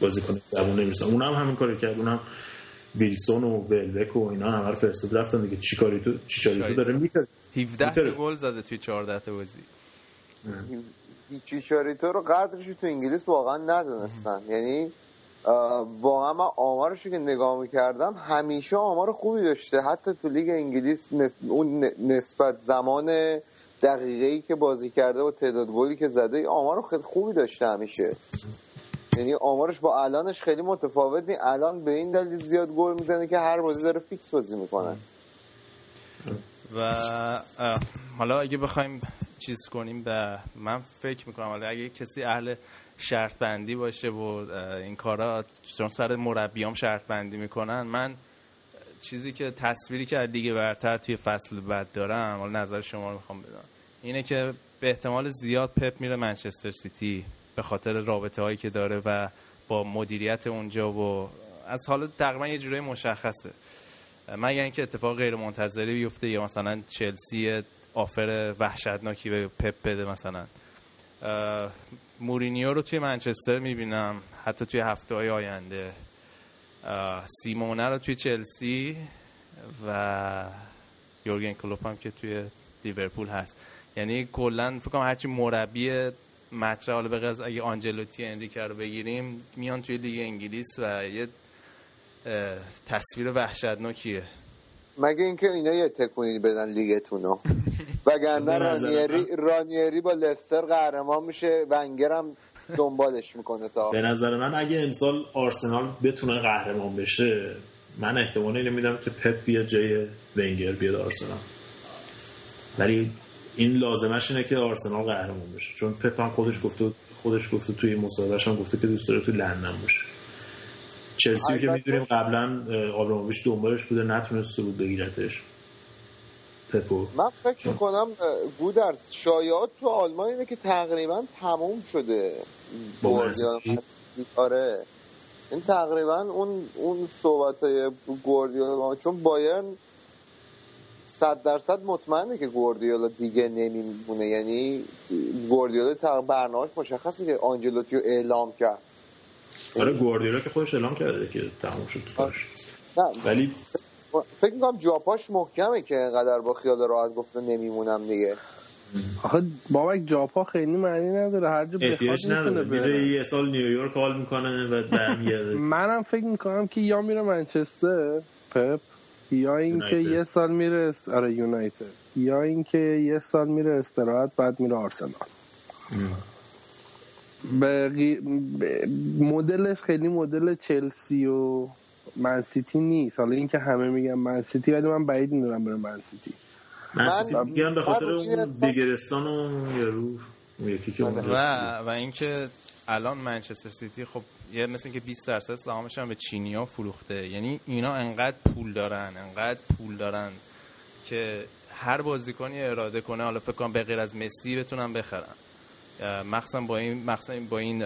بازیکن زبون نمی‌رسن اون هم همین کاری کرد اون ویلسون و ولبک و اینا همه رو فرستاد رفتن دیگه. چی کاری تو چی کاری تو داره؟ می‌کنه 17 گل زده توی 14 تا بازی. چیچاریتو رو قدرش تو انگلیس واقعا ندونستن. یعنی واقعا من آمارش که نگاه می‌کردم همیشه آمار خوبی داشته. حتی تو لیگ انگلیس اون نسبت زمان دقیقه ای که بازی کرده و تعداد گلی که زده آمار خیلی خوبی داشته همیشه. یعنی آمارش با الانش خیلی متفاوت نی الان به این دلیل زیاد گل می‌زنه که هر بازی داره فیکس بازی می‌کنه. و حالا اگه بخوایم چیز کنیم به من فکر می‌کنم حالا اگه کسی اهل شرط بندی باشه و این کارا چون سر مربیام شرط بندی می‌کنن من چیزی که تصویری که لیگ برتر توی فصل بعد دارم حالا نظر شما رو می‌خوام بدم. اینه که به احتمال زیاد پپ میره منچستر سیتی به خاطر رابطه هایی که داره و با مدیریت اونجا و از حالا تقریبا یه جورایی مشخصه. مگر اینکه اتفاق غیر منتظری بیفته یا مثلا چلسی آفر وحشتناکی به پپ بده مثلا. مورینیو رو توی منچستر می‌بینم حتی توی هفته های آینده. سیمونه رو توی چلسی و یورگن کلوپ هم که توی لیورپول هست. یعنی کلا فکر کنم هرچی مربی مطرح حالا به اگه آنجلوتی انریکه رو بگیریم میان توی لیگ انگلیس و یه تصویر وحشتناکیه. مگه اینکه اینا یه تکونی بدن لیگتونو وگرنه رانیری رانیری با لستر قهرمان میشه ونگرم دنبالش می‌کنه تا به نظر من اگه امسال آرسنال بتونه قهرمان بشه من احتمال اینو میدم که پپ بیاد جای ونگر بیاد آرسنال. ولی این لازمش اینه که آرسنال قهرمان بشه. چون پپ هم خودش گفته خودش گفته توی مصاحبهش هم گفته که دوست داره تو لندن باشه. چلسی که می‌دونیم قبلا آبراموویچ دنبالش بوده نتونسته بود بگیرتش. پپو. من فکر می‌کنم گودر شایعات تو آلمان اینه که تقریبا تموم شده. آره. این تقریبا اون اون صحبت های گوردیولا چون بایرن صد درصد مطمئنه که گوردیولا دیگه نمیمونه. یعنی گوردیولا تا برنامه‌اش مشخصه که آنجلوتی رو اعلام کرد. آره گواردیولا که خودش اعلام کرده که تموم شد کارش. ولی فکر می‌کنم جاپاش محکمه که اینقدر با خیال راحت گفته نمیمونم دیگه. آخه بابک جاپا خیلی معنی نداره. هر جا بخواد نداره. میره یه سال نیویورک حال می‌کنه و برمیگرده. منم فکر می‌کنم که یا میره منچستر پپ یا اینکه یه سال میره است... آره یونایتد. یا اینکه یه سال میره استراحت بعد میره آرسنال. به مدلش خیلی مدل چلسی و منسیتی نیست. حالا اینکه همه میگن منسیتی ولی من بعید می‌دونم بره منسیتی منسیتی میگن به خاطر اون بیگرستان و یارو یکی که و و اینکه الان منچستر سیتی خب یه مثل اینکه 20 درصد سهامش هم به چینیا فروخته. یعنی اینا انقدر پول دارن انقدر پول دارن که هر بازیکنی اراده کنه حالا فکر کنم به غیر از مسی بتونن بخرن. مخصوصا با این مخصوصا با این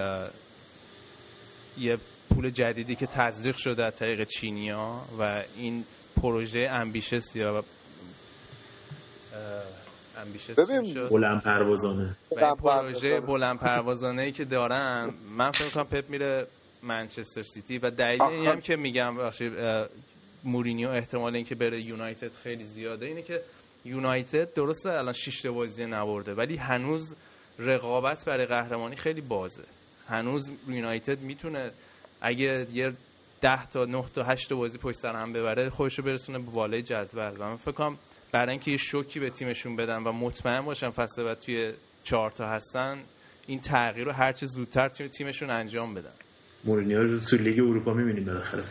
یه پول جدیدی که تزریق شده از طریق چینیا و این پروژه امبیشس یا ببین بلند پروازانه. پروژه بلند پروازانه ای که دارن من فکر کنم پپ میره منچستر سیتی و دلیل این هم که میگم بخشید مورینیو احتمال اینکه بره یونایتد خیلی زیاده اینه که یونایتد درسته الان 6 بازی نبرده ولی هنوز رقابت برای قهرمانی خیلی بازه. هنوز یونایتد می‌تونه اگه یه 10 تا 9 تا 8 بازی پشت سر هم ببره خودشو برسونه به بالای جدول. و من فکر کنم برای اینکه یه شوکی به تیمشون بدن و مطمئن باشن فصل بعد توی چهار تا هستن این تغییر رو هر چه زودتر توی تیمشون انجام بدن. مورینیو رو تو لیگ اروپا می‌بینیم بالاخره.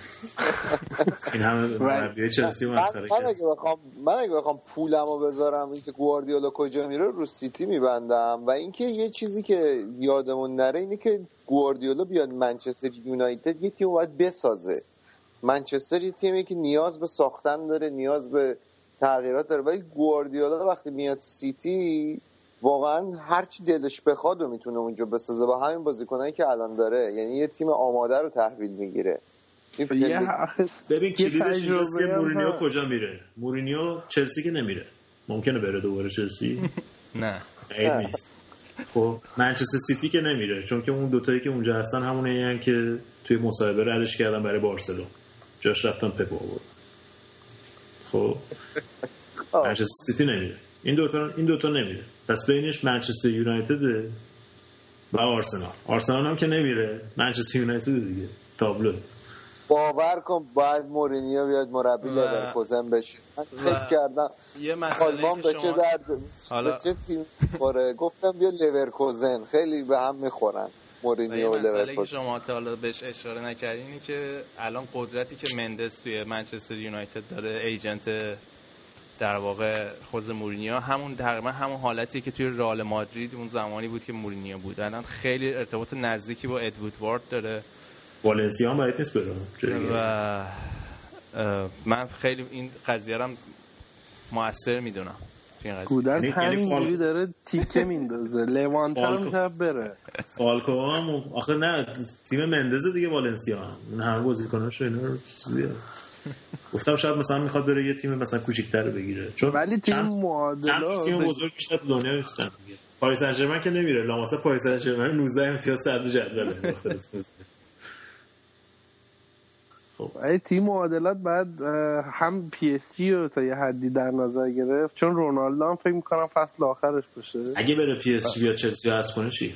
این همه مربی چلسی مسخره من اگه بخوام من اگه بخوام پولمو بذارم اینکه گواردیولا کجا میره رو سیتی میبندم. و اینکه یه چیزی که یادمون نره اینه که گواردیولا بیاد منچستر یونایتد یه تیم باید بسازه. منچستر یه تیمی که نیاز به ساختن داره نیاز به تغییرات داره. ولی گواردیولا وقتی میاد سیتی واقعا هرچی دلش بخواد و می‌تونه اونجا بسازه. با همین بازیکنایی که الان داره یعنی یه تیم آماده رو تحویل می‌گیره. ببین کلیدش اینجاست که مورینیو کجا میره؟ مورینیو چلسی که نمیره. ممکنه بره دوباره چلسی؟ نه. نیست. خب منچستر سیتی که نمیره چون که اون دوتایی که اونجا هستن همونه که توی مصاحبه ردش کردن برای بارسلونا جاش رفتن پپ آورد خب. منچستر سیتی نمیره این دوتا این دوتا نمیره پس بینش منچستر یونایتد و آرسنال. آرسنال هم که نمیره منچستر یونایتد دیگه. تابلو. باور کن باید مورینیو بیاد مربی لورکوزن بشه. من فکر کردم یه مسئله به چه درد حالا به چه تیم خوره گفتم بیا لورکوزن خیلی به هم می‌خورن. مورینیو و لورکوزن که شما تا حالا بهش اشاره نکردین که الان قدرتی که مندس توی منچستر یونایتد داره agent در واقع خوزه مورینیو همون تقریبا همون حالتی که توی رئال مادرید اون زمانی بود که مورینیو بود. الان خیلی ارتباط نزدیکی با اد وودوارد داره. والنسیا هم باید نیست و من خیلی این قضیه رو موثر می‌دونم. گودرز یعنی همینجوری داره تیکه میندازه. لوانت هم شب بره. فالکو هم آخه نه تیم مندزه دیگه والنسیا. هم اون همه بازیکناش اینا رو گفتم شاید مثلا می‌خواد بره یه تیم مثلا کوچیک‌تر بگیره. چون ولی تیم معادلا تیم بزرگ تو دنیا دیگه. پاریس سن که نمیره. لاماسا پاریس سن ژرمن 19 امتیاز صدر جدوله خب ای تیم معادلات بعد هم PSG رو تا یه حدی در نظر گرفت. چون رونالدو هم فکر می‌کنم فصل آخرش باشه. اگه بره پی اس جی بیا چلسی هست کنه چی؟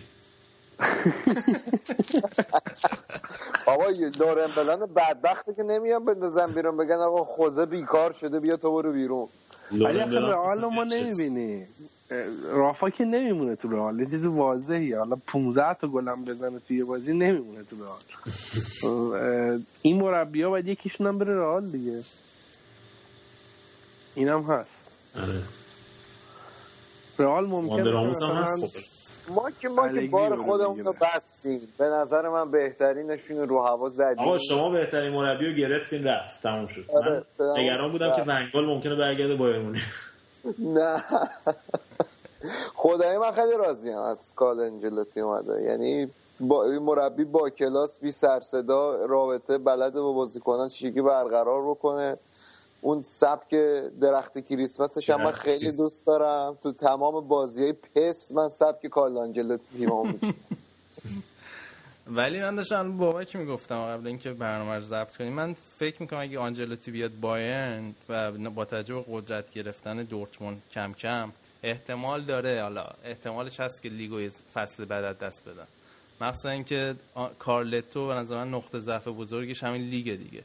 بابا لوران بلان بدبختی که نمیان بندازن بیرون بگن آقا خوزه بیکار شده بیا تو برو بیرون. ولی آخه رئال ما نمی‌بینی رافا که نمیمونه تو رئال. یه چیز واضحی حالا 15 تا گلم بزنه توی بازی نمیمونه تو رئال. این مربی ها باید یکیشون هم بره رئال دیگه. اینم هست. آره. رئال ممکنه ما که ما که بار خودمون رو بستیم. به نظر من بهترینشون رو هوا زدیم. آقا شما بهترین مربی رو گرفتین رفت. تموم شد. آره من نگران بودم که ونگال ممکنه برگرده بایرن نه. خدای من خیلی راضیم از کال انجلوتی اومده. یعنی با مربی با کلاس بی سر صدا رابطه بلد با بازیکنان چیزی برقرار بکنه. اون سبک درخت کریسمسش هم من خیلی دوست دارم. تو تمام بازی های پس من سبک کارل آنجلوتی تیمام ولی من داشتم بابک می‌گفتم قبل اینکه برنامه رو ضبط کنیم من فکر می‌کنم اگه آنجلوتی بیاد بایرن و با توجه به قدرت گرفتن دورتموند کم کم احتمال داره حالا احتمالش هست که لیگو فصل بعد دست بدن. مخصوصا اینکه کارلتو به نظر من نقطه ضعف بزرگش همین لیگ دیگه.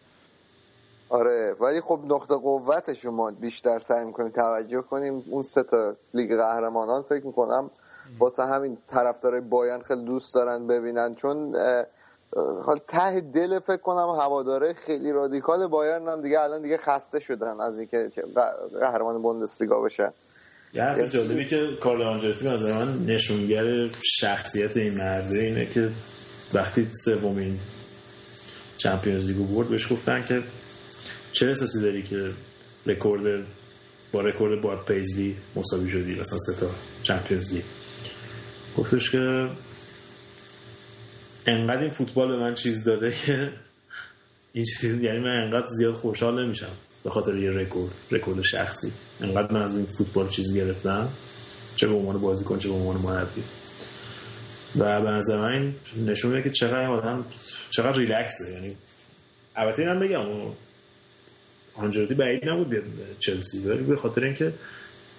آره ولی خب نقطه قوتش ما بیشتر سعی می‌کنیم توجه کنیم. اون سه تا لیگ قهرمانان فکر می‌کنم واسه همین طرفدارای بایرن خیلی دوست دارن ببینن. چون حال ته دل فکر کنم هواداره خیلی رادیکال بایرن هم دیگه الان دیگه خسته شدن از اینکه قهرمان بوندسلیگا بشن. یه حرف جالبی که کارل آنجلوتی از من نشونگر شخصیت این مرده اینه که وقتی سومین Champions League و برد بهش گفتن که چه احساسی داری که رکورد با رکورد باب پیزلی مساوی شدی مثلا سه تا Champions League؟ گفتش که انقدر این فوتبال به من چیز داده که این چیز یعنی من انقدر زیاد خوشحال نمیشم به خاطر یه رکورد رکورد شخصی. انقدر من از این فوتبال چیز گرفتم. چه به عنوان بازیکن چه به عنوان مربی. و به نظر من نشون میده که چقدر آدم چقدر ریلکسه. یعنی البته اینم بگم آنجلوتی بعید نبود بیاد چلسی. ولی به خاطر اینکه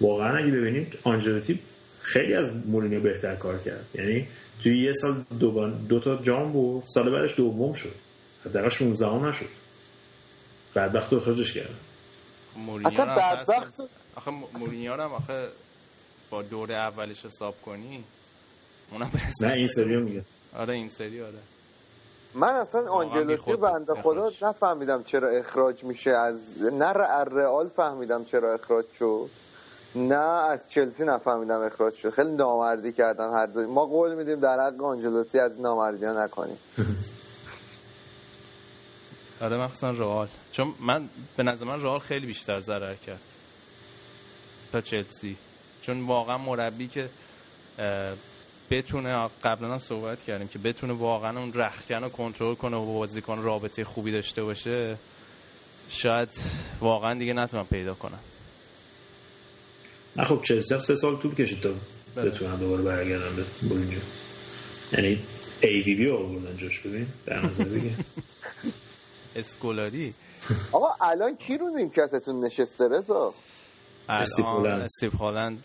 واقعا اگه ببینید آنجلوتی خیلی از مورینیو بهتر کار کرد. یعنی توی یه سال دو, دو تا جام بود سال بعدش دوم شد. حداقل 16 هم نشد بدبخت اخراجش کرد اصلا بدبخت آخه مورینیو هم آخه با دور اولش حساب کنی اونم نه این سری میگه. آره این سری آره. من اصلا آنجلوتی بنده خدا نفهمیدم چرا اخراج میشه. از نه رئال فهمیدم چرا اخراج شد. نه از چلسی نفهمیدم اخراج شد. خیلی نامردی کردن هر دو. ما قول میدیم در حق آنجلوتی از نامردی ها نکنیم. آره مخصوصا رئال. چون من به نظر من رئال خیلی بیشتر ضرر کرد تا چلسی. چون واقعا مربی که بتونه قبلا هم صحبت کردیم که بتونه واقعا اون رخکن رو کنترل کنه و بازیکن رابطه خوبی داشته باشه شاید واقعا دیگه نتونم پیدا کنم. نه خب چلسی سه سال طول کشید تا بله. بتونن دوباره برگردن به بولینیو یعنی AVB آوردن جاش ببین در نظر بگیر. اسکولاری؟ آقا الان کی رو نیمکتتون نشسته رضا؟ استیو هالند.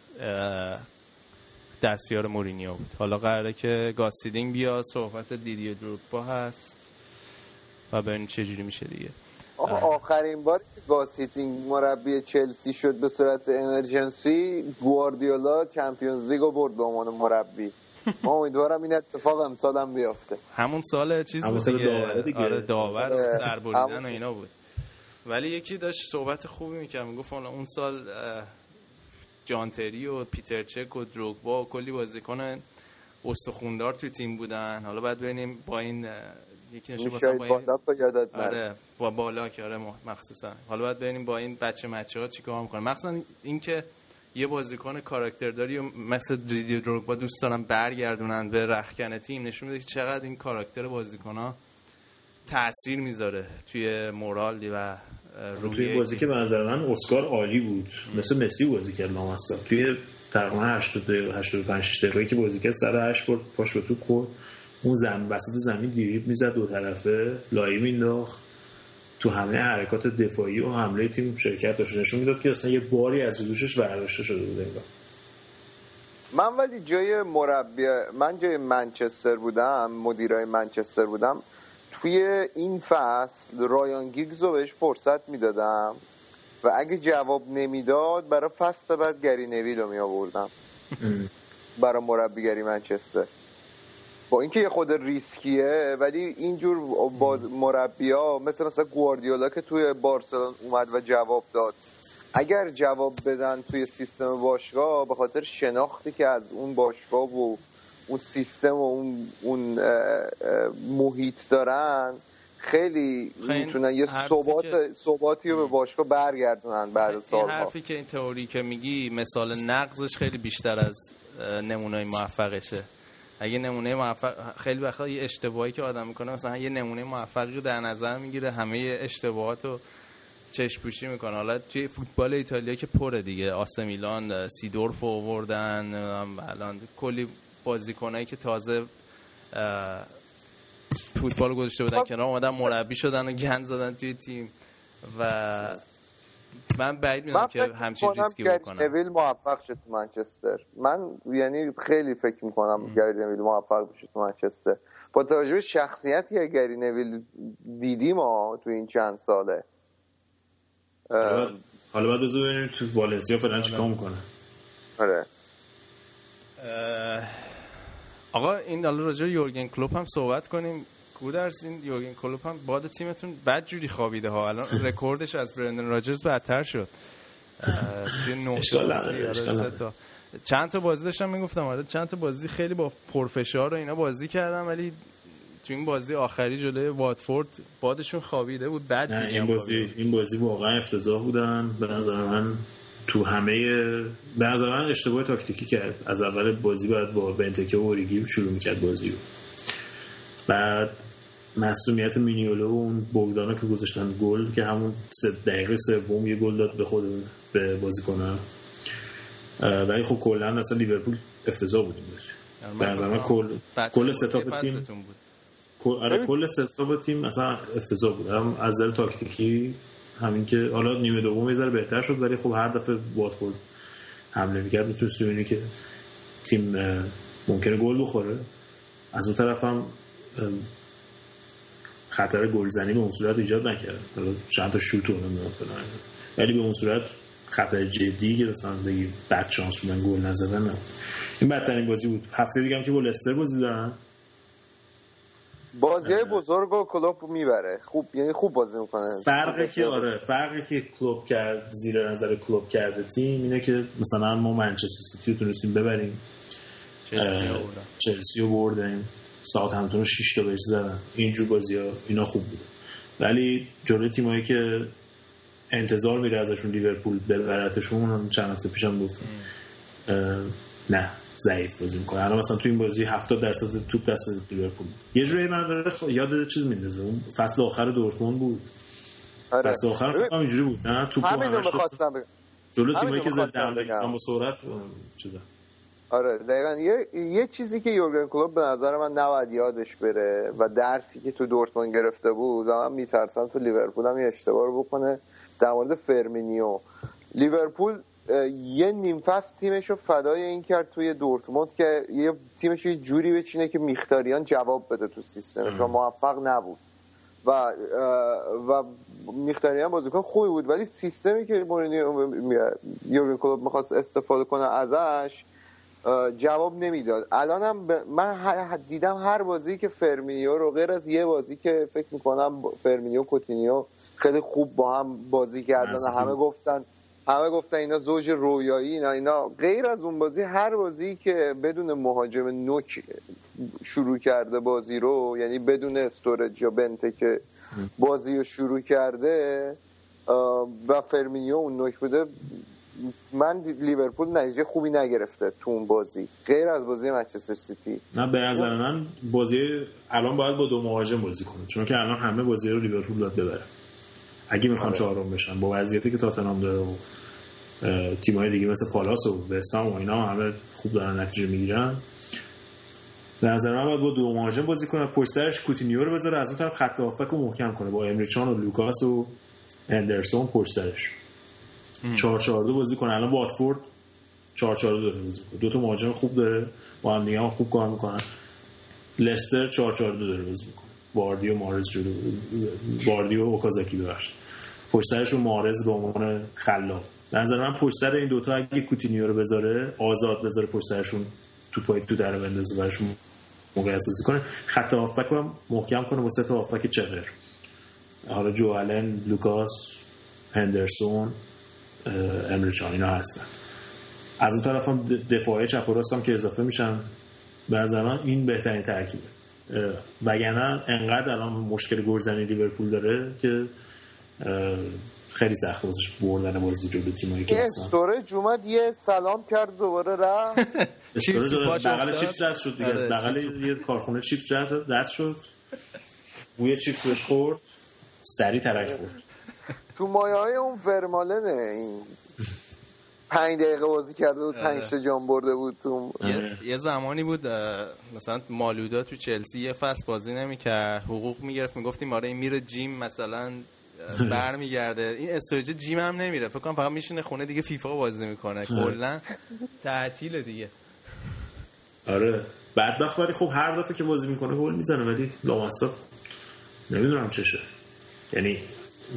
دستیار مورینیو بود. حالا قراره که گاس هیدینک بیاد صحبت دیدی دروگبا هست و ببینیم چه جوری میشه دیگه. آخرین باری که گاس هیدینک مربی چلسی شد به صورت emergency گواردیولا Champions League و برد به عنوان مربی. ما امیدوارم این اتفاق امسال هم بیافته. همون سال چیز بود دیگه, دیگه. آره داور آره. سربریدن و اینا بود. ولی یکی داشت صحبت خوبی می‌کرد می‌گفت اون سال جانتری و پیتر چک و دروگبا و کلی بازیکن استخوندار توی تیم بودن. حالا بعد ببینیم با این یکی نشه مثلا با این آره با بالا که آره مخصوصا. حالا باید ببینیم با این بچه مچه ها چیکار می‌کنن. مخصوصا اینکه یه بازیکن کاراکترداری و مثل دیدی دروگبا دوست دارن برگردونن به رخکن تیم نشون میده که چقدر این کاراکتر بازیکن ها تاثیر می‌ذاره توی مورال و روی توی بازی که به نظر من اسکار عالی بود. مثل مسی بازی کرد لامصب توی تقریبا 85 دقیقه که بازی کرد سر 8 برد پاش به تو کرد اون زمین وسط زمین دیریب می‌زد دو طرفه لایی مینداخت. تو همه حرکات دفاعی و حمله تیم شرکت داشت. نشون می‌داد که اصلا یه باری از روشش برداشته شده بود انگار. من ولی جای مربی من جای منچستر بودم مدیرای منچستر بودم توی این فصل رایان گیگز رو بهش فرصت می‌دادم و اگه جواب نمی‌داد برای فصل بعد گری نویل رو می آوردم برای مربیگری منچستر. با اینکه یه خود ریسکیه ولی اینجور با مربی ها مثل مثلا گواردیولا که توی بارسلون اومد و جواب داد. اگر جواب بدن توی سیستم باشگاه به خاطر شناختی که از اون باشگاه و اون سیستم و اون, اون محیط دارن خیلی می‌تونن یه ثبات ثباتی رو به باشگاه برگردونن بعد سالها این حرفی که این تئوری که میگی مثال نقضش خیلی بیشتر از نمونه موفقشه. اگه نمونه موفق خیلی وقتا یه اشتباهی که آدم می‌کنه مثلا یه نمونه موفقی رو در نظر می‌گیره همه اشتباهات رو چشم پوشی می‌کنه حالا توی فوتبال ایتالیا که پره دیگه آس میلان سیدورف آوردن الان کلی بازیکنایی که تازه فوتبال گذاشته بودن خب. کنار اومدن مربی شدن و گند زدن توی تیم و من بعید می‌دونم که همچین ریسکی بکنم. نویل موفق شد تو منچستر. من یعنی خیلی فکر می‌کنم گری نویل موفق بشه تو منچستر. با توجه به شخصیتی که گری نویل دیدیم ما تو این چند ساله. حالا باید بذار ببینیم تو والنسیا فعلا چیکار می‌کنه؟ آره. آقا این حالا راجع یورگن کلوپ هم صحبت کنیم. گودرز این یورگن کلوپ هم باد تیمتون بد جوری خوابیده ها. الان رکوردش از برندن راجرز بدتر شد. توی نه تا. چند تا بازی داشتم می‌گفتم آره چند تا بازی خیلی با پرفشار و اینا بازی کردم ولی تو این بازی آخری جلوی واتفورد بادشون خوابیده بود بعد این بازی این بازی واقعا افتضاح بودن. به نظر من تو همه به نظر من اشتباه تاکتیکی کرد. از اول بازی باید با بنتکه و اوریگی شروع می‌کرد بازی رو. بعد مسئولیت مینیولو و اون بگدانا که گذاشتن گل که همون سه دقیقه سوم یه گل داد به خود به بازی کنم ولی خب کلا اصلا لیورپول افتضاح بود به نظر من کل کل ستاپ تیم آره کل ستاپ تیم مثلا افتضاح بود. هم از نظر تاکتیکی همین که حالا نیمه دوم یه بهتر شد ولی خب هر دفعه واتفورد حمله می‌کرد. می‌تونست ببینی که تیم ممکنه گل بخوره. از اون طرف هم خطر گلزنی به اون صورت ایجاد نکرد. چند تا شوت نمی‌دونم ولی به اون صورت خطر جدی که مثلا بگی بد شانس بودن گل نزدن نه. این بدترین بازی بود. هفته دیگه هم که با لستر بازی دارن. بازی های بزرگ و کلوب می‌بره. خوب یعنی خوب بازی می‌کنه. فرقی که آره فرقی که کلوب کرد زیر نظر کلوب کرده تیم اینه که مثلا ما منچستر سیتی رو تونستیم ببریم. چلسی رو بردیم. ساعت همتون رو 6 تا بهش زدن اینجور بازی ها اینا خوب بود ولی جلوی تیمایی که انتظار میره ازشون لیورپول ببرتشون چند هفته پیشم گفتم. نه ضعیف بازی می‌کنه. الان مثلا تو این بازی 70 درصد توپ دست لیورپول. یه جوری من داره خ... یاد چیز میندازه. اون فصل آخر دورتموند بود. آره. فصل آخر فکر کنم اینجوری بود. نه توپ همین رو می‌خواستم بگم. جلو تیمایی که زدن با سرعت چیزا. آره دقیقا. یه, یه چیزی که یورگن کلوب به نظر من نباید یادش بره و درسی که تو دورتموند گرفته بود و من میترسم تو لیورپول هم یه اشتباه رو بکنه در مورد فرمینیو. لیورپول یه نیم فصل تیمش رو فدای این کرد توی دورتموند که یه تیمش یه جوری بچینه که مخیتاریان جواب بده تو سیستمش و موفق نبود. و و مخیتاریان بازیکن خوبی بود ولی سیستمی که مورینیو یورگن کلوپ می‌خواست استفاده کنه ازش جواب نمی‌داد. الانم من دیدم هر بازی که فرمینیو رو غیر از یه بازی که فکر می‌کنم فرمینیو کوتینیو خیلی خوب با هم بازی کردن همه گفتن همه گفتن اینا زوج رویایی اینا اینا غیر از اون بازی هر بازی که بدون مهاجم نوک شروع کرده بازی رو یعنی بدون استورج یا بنتکه بازی رو شروع کرده و فرمینیو اون نوک بوده من لیورپول نتیجه خوبی نگرفته تو اون بازی. غیر از بازی منچستر سیتی. نه به نظر من بازی الان باید با دو مهاجم بازی کنه چون که الان همه بازی رو لیورپول باید ببره. اگه می‌خوان آره. چهارم بشن با وضعیتی که تاتنهام داره و تیم‌های دیگه مثل پالاس و وستهام و اینا همه خوب دارن نتیجه می‌گیرن. به نظر من باید با دو مهاجم بازی کنه پشت سرش کوتینیو رو بذاره از اون طرف خط هافبک رو محکم کنه با امریچان و لوکاس و هندرسون پشت سرش. 4 4 2 بازی کنه. الان واتفورد 4 4 2 داره بازی کنه دو تا مهاجم خوب داره. با هم دیگه هم خوب کار می‌کنن. لستر 4 4 2 داره بازی می‌کنه. واردی و محرز جلو واردی و اوکازاکی ببخشید. پشت محرز به عنوان خلاق. به نظر من پشت این دوتا اگه کوتینیو رو بذاره آزاد بذاره پشت سرشون تو پای تو در بندازه براشون موقعیت اساسی کنه. خط هافبک هم محکم کنه با سه تا هافبک چقدر حالا جو آلن لوکاس هندرسون امریچان اینا هستن. از اون طرف هم دفاعی چپ و راست هم که اضافه میشن به نظر من این بهترین ترکیبه. وگرنه انقدر الان مشکل گلزنی لیورپول داره که خیلی سخت واسش بردن بازی جلو تیمایی که استوریج اومد یه سلام کرد دوباره رفت. استوریج بغل چیپس رد شد دیگه از آره، بغل یه کارخونه چیپس رد شد بوی چیپس بهش خورد سریع ترک خورد. تو مایه های اون فرمالنه این. پنج دقیقه بازی کرده بود پنج تا جام برده بود تو یه زمانی بود مثلا مالودا تو چلسی یه فصل بازی نمی‌کرد حقوق می‌گرفت می‌گفتیم آره این میره gym مثلا برمیگرده. این استوریج gym هم نمیره فکر کنم فقط میشینه خونه دیگه فیفا بازی می‌کنه. کلا تعطیل دیگه. آره. بدبخت ولی خب هر دفعه که بازی می‌کنه گل می‌زنه ولی لامصب. نمی‌دونم چشه. یعنی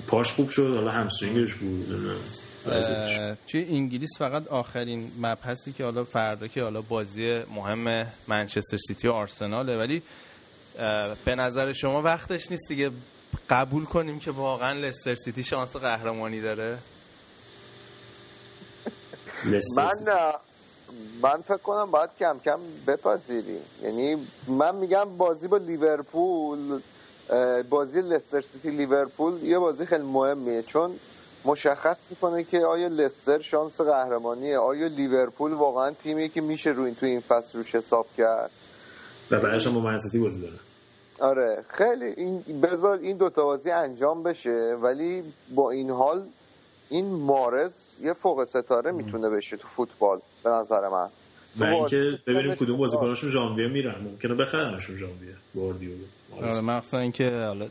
پاش خوب شد حالا همسوینگش بود توی انگلیس فقط آخرین مبحثی که حالا فردا که حالا بازی مهم منچستر سیتی و آرسناله ولی به نظر شما وقتش نیست دیگه قبول کنیم که واقعا لستر سیتی شانس قهرمانی داره؟ من من فکر کنم باید کم کم بپذیریم. یعنی من میگم بازی با لیورپول بازی لستر سیتی لیورپول یه بازی خیلی مهمیه چون مشخص می‌کنه که آیا لستر شانس قهرمانیه آیا لیورپول واقعا تیمی که میشه روی تو این فصل روش حساب کرد؟ و بعدش هم با منسیتی بازی داره. آره خیلی این بذار این دوتا بازی انجام بشه ولی با این حال این مارز یه فوق ستاره می‌تونه بشه تو فوتبال به نظر من. و اینکه ببینیم کدوم بازیکناشون ژانویه میرن. ممکنه بخرنشون ژانویه. واردیو آره مخصوصا اینکه حالا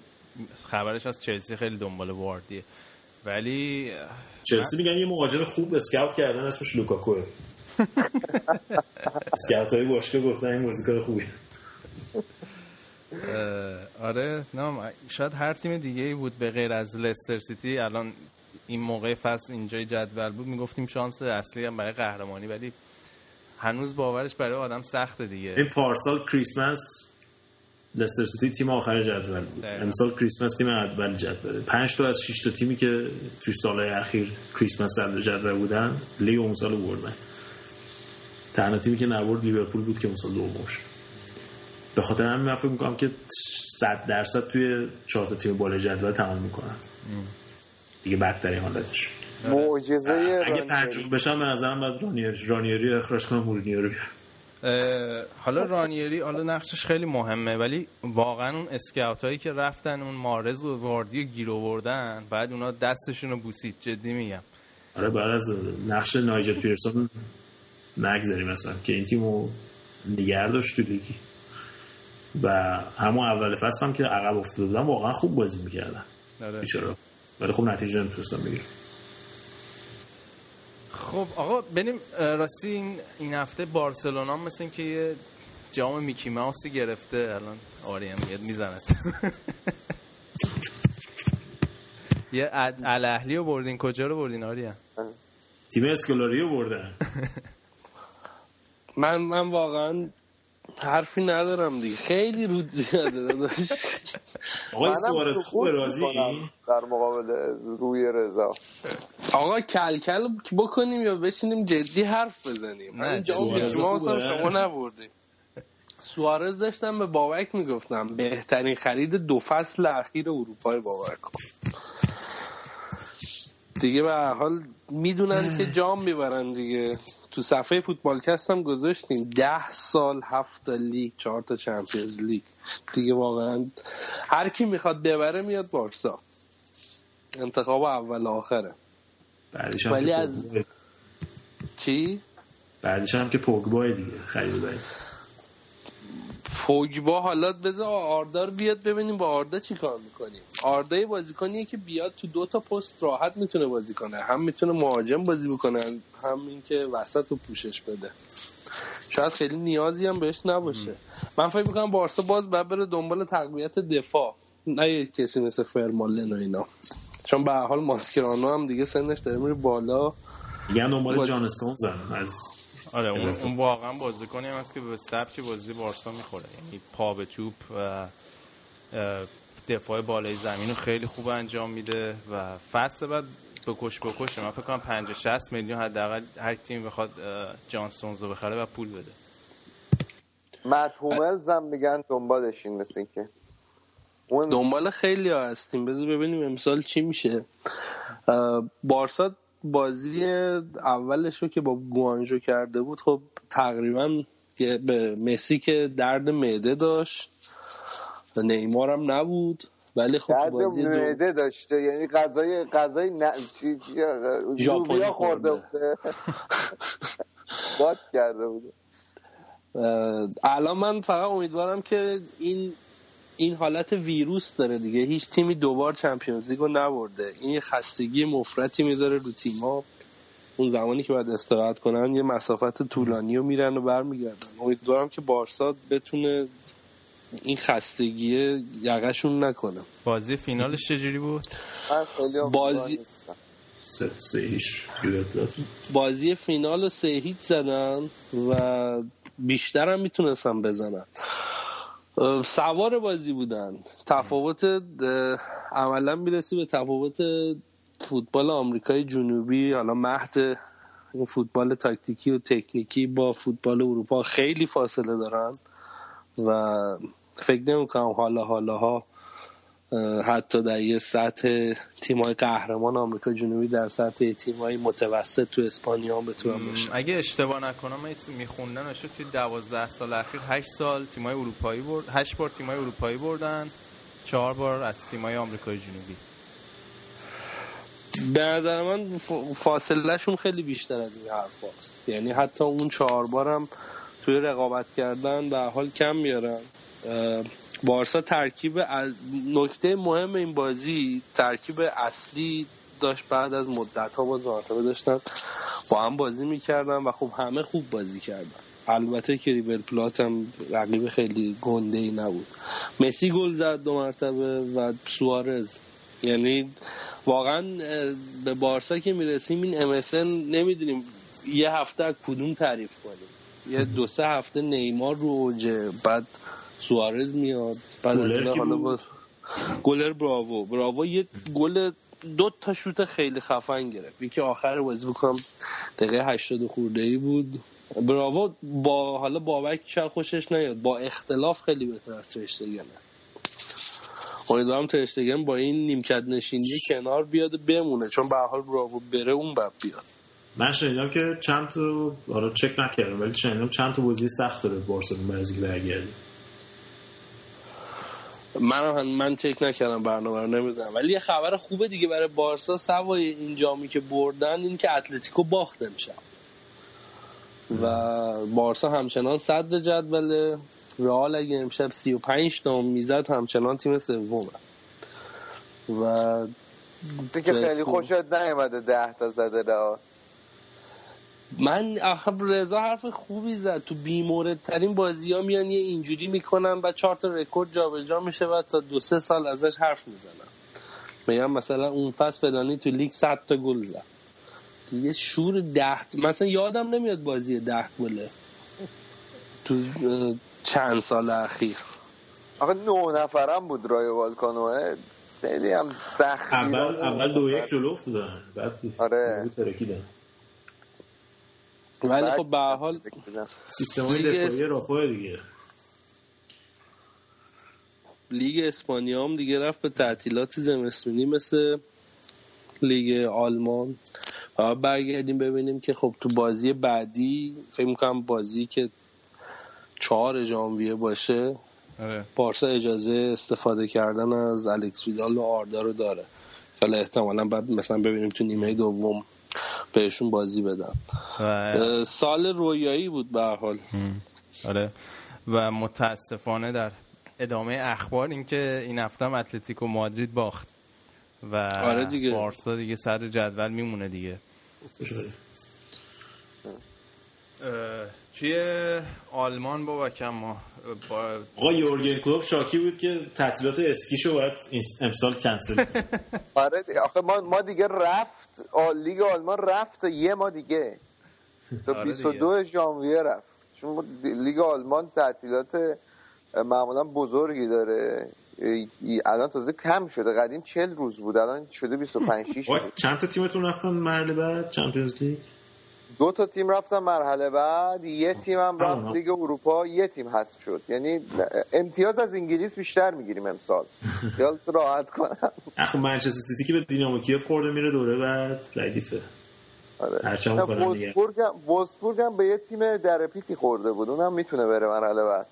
خبرش از چلسی خیلی دنبال واردیه. ولی چلسی میگن یه مهاجم خوب اسکاوت کردن اسمش لوکاکو اسکاوت های باشگاه گفتن این بازیکن خوبی آره نه شاید هر تیم دیگه ای بود به غیر از لستر سیتی. الان این موقع فصل اینجای جدول بود. می‌گفتیم شانس اصلی هم برای قهرمانی ولی هنوز باورش برای آدم سخته دیگه. این پارسال کریسمس لستر سیتی تیم آخر جدول بود. امسال کریسمس تیم اول جدول. پنج تا از شش تا تیمی که توی سالهای اخیر کریسمس صدر جدول بودن لیگ اون سال بردن. تنها تیمی که نبرد لیورپول بود که اون سال دوم شد. به خاطر همین من فکر می‌کنم که 100 درصد توی چهار تا تیم بالای جدول تمام می‌کنن. دیگه بدترین حالتش. معجزه اگه پنجم بشن به نظرم باید رانیری رانیری اخراج کنم مورینیو رو حالا رانیری حالا نقشش خیلی مهمه ولی واقعا اون اسکاوت هایی که رفتن اون مارز و واردی رو گیر آوردن بعد اونا دستشون رو بوسید جدی میگم. آره بعد از نقش نایجل پیرسون نگذاریم مثلا که این تیمو نگر داشت تو لیگی. و همون اول فصل هم که عقب افتاده بودن واقعا خوب بازی می‌کردن. آره. بیچاره. ولی خب نتیجه نمی‌تونستن بگیرن. خب آقا بریم راستی این این هفته بارسلونا مثل که یه جام میکی ماوسی گرفته. الان آریم میاد می‌زنه. یه الاهلی رو بردین. کجا رو بردین آریا؟ تیم اسکولاری رو بردن. من من واقعا حرفی ندارم دیگه. خیلی رود زیاده داداش. آقا سوارز خوب راضی در مقابل روی رضا. آقا کلکل بکنیم یا بشینیم جدی حرف بزنیم؟ نه، سوارز شما. شما نبردیم. سوارز داشتم به بابک می‌گفتم بهترین خرید دو فصل اخیر اروپای باور کن دیگه به هر حال می‌دونن که جام می‌برن دیگه. تو صفحه فوتبالکست هم گذاشتیم. ده سال هفت لیگ چهار تا چمپیونز لیگ. دیگه واقعا هر کی می‌خواد ببره میاد بارسا. انتخاب اول آخره. ولی از- چی؟ بعدش هم که پوگبا دیگه خرید بعد پوگبا حالا بذار آردار بیاد ببینیم با آردا چی کار می‌کنیم. آردا یه بازیکنیه که بیاد تو دو تا پست راحت می‌تونه بازی کنه. هم می‌تونه مهاجم بازی بکنه هم اینکه وسط رو پوشش بده. شاید خیلی نیازی هم بهش نباشه. من فکر می‌کنم بارسا باز باید بره دنبال تقویت دفاع. نه کسی مثل فرمالن و اینا. چون به حال ماسکرانو هم دیگه سنش داره میره بالا. میگن دنبال جان استون زن از آره اون, اون واقعا بازیکنی هم هست که به سبک بازی بارسا می‌خوره. یعنی پا به توپ و دفاع بالای زمین رو خیلی خوب انجام میده و فصل بعد بکش بکشه من فکر کنم 50 60 میلیون حداقل هر تیم بخواد اه، جان استونز رو بخره و پول بده. مت هوملز هم میگن دنبالشین مثل این که اون دنبال خیلی ها هستیم. بذار ببینیم امسال چی میشه. بارسا بازی اولش رو که با گوانجو کرده بود خب تقریبا یه به مسی که درد معده داشت نیمار هم نبود ولی خب درد بازی دو... معده داشته. یعنی غذای غذای نه چی ژاپنی خورده. بوده. باد کرده بوده. اه، الان من فقط امیدوارم که این این حالت ویروس داره دیگه. هیچ تیمی دوبار چمپیونز لیگ رو نبرده. این یه خستگی مفرتی می‌ذاره رو تیما اون زمانی که باید استراحت کنن یه مسافت طولانی رو میرن و برمیگردن. امیدوارم که بارسا بتونه این خستگی یقشون نکنه. بازی فینالش چجوری بود؟ بازی بازی فینال رو سه هیچ زدن و بیشتر هم می‌تونستن بزنن سوار بازی بودن. تفاوت عملا می‌رسی به تفاوت فوتبال آمریکای جنوبی حالا این فوتبال تاکتیکی و تکنیکی با فوتبال اروپا خیلی فاصله دارن و فکر نمی کنم حالا حالا ها حتی در یه سطح های قهرمان آمریکا جنوبی در سطح های متوسط تو اسپانیا هم بتونن باشه اگه اشتباه نکنم من میخوندن میخوندم توی 12 سال اخیر 8 سال های اروپایی برد 8 بار های اروپایی بردن 4 بار از های آمریکای جنوبی. به نظر من فاصله شون خیلی بیشتر از این حرف هست. یعنی حتی اون چهار بارم توی رقابت کردن به حال کم میارن. بارسا ترکیب نکته مهم این بازی ترکیب اصلی داشت بعد از مدت ها با زانتابه داشتن. با هم بازی می‌کردن و خب همه خوب بازی کردن. البته که ریبل پلات هم رقیب خیلی گنده ای نبود. مسی گل زد دو مرتبه و سوارز. یعنی واقعا به بارسا که می‌رسیم این امسن نمی‌دونیم یه هفته کدوم تعریف کنیم. یه دو سه هفته نیمار رو اوجه بعد سوارز میاد بعد از حالا با گلر براوو. براوو یه گل دو تا شوت خیلی خفن گرفت. یکی آخر بازی بکنم دقیقه 80 خورده ای بود. براوو با حالا بابک چرا خوشش نیاد. با اختلاف خیلی بهتر از ترشتگنه امیدوارم ترشتگن با این نیمکت نشینی کنار بیاد بمونه. چون به حال براوو بره اون بعد بیاد. من شنیدم که چند تا آره چک نکردم ولی شنیدم چند تا بازی سخت داره بارسلون برای برگردی من من چک نکردم برنامه رو نمی‌دونم. ولی یه خبر خوبه دیگه برای بارسا سوای این جامی که بردن این که اتلتیکو باخت امشب. و بارسا همچنان صد جدول رئال اگه امشب 35 تا می‌زد همچنان تیم سومه. و که خیلی خوشت نیومده 10 تا زده رئال. من آخه رضا حرف خوبی زد. تو بیمورد ترین بازی ها میان یه اینجوری می‌کنن و چهار تا رکورد جابجا میشه و تا دو سه سال ازش حرف می‌زنن. میگم مثلا اون فصل بدانی تو لیگ 100 تا گل زد. یه شور ده مثلا یادم نمیاد بازی ده گله تو چند سال اخیر. آخه نه نفرم بود رای والکانو خیلی هم سخت اول اول دو یک جلو افتادن. بعد آره. ولی خب به حال سیستم دفاعی دیگه. لیگ اسپانیا هم دیگه رفت به تعطیلات زمستونی مثل لیگ آلمان. و برگردیم ببینیم که خب تو بازی بعدی فکر می‌کنم بازی که چهار ژانویه باشه آره. بارسا اجازه استفاده کردن از الکس ویدال و آردا رو داره. حالا احتمالا بعد مثلا ببینیم تو نیمه دوم بهشون بازی بدن و... سال رویایی بود به حال. آره. و متاسفانه در ادامه اخبار اینکه این هفته هم اتلتیکو مادرید باخت. و آره دیگه. بارسا دیگه سر جدول میمونه دیگه. توی آلمان با ما با... آقا یورگن کلوب شاکی بود که تعطیلات اسکیشو باید امسال کنسل آره آخه ما ما دیگه رفت لیگ آلمان رفت تا یه ما دیگه. تا 22 آره ژانویه رفت. چون لیگ آلمان تعطیلات معمولا بزرگی داره. الان تازه کم شده. قدیم 40 روز بود. الان شده 25 6 چند تا تیمتون رفتن مرحله بعد؟ Champions League؟ دو تا تیم رفتن مرحله بعد یه تیم هم رفت لیگ اروپا یه تیم حذف شد. یعنی امتیاز از انگلیس بیشتر می‌گیریم امسال. خیال راحت کنم. اخو منچستر سیتی که به دینامو کیف خورده میره دوره بعد ردیفه. آره. وولسبورگ هم به یه تیم درپیتی خورده بود. اونم می‌تونه بره مرحله بعد.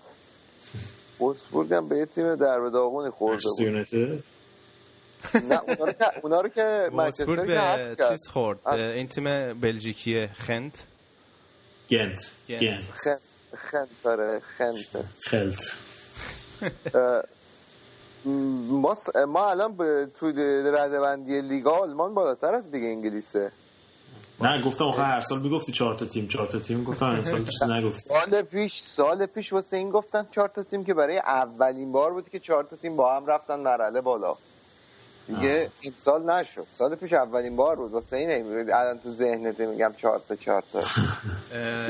وولسبورگ هم به یه تیم در به داغونی خورده بود. نه اونا رو که منچستر به چیز خورد این تیم بلژیکی خنت. گنت. گنت. خنت داره خنت. خلت ما ما الان به تو ردبندی لیگا آلمان بالاتر از دیگه انگلیسه. نه گفتم آخه هر سال می‌گفتی چهار تا تیم چهار تا تیم گفتم امسال چیزی نگفتی. سال پیش سال پیش واسه این گفتم چهار تا تیم که برای اولین بار بود که چهار تا تیم با هم رفتن مرحله بالا. دیگه این سال نشد. سال پیش اولین بار بود. واسه این الان تو ذهنت میگم چهار تا چهار تا.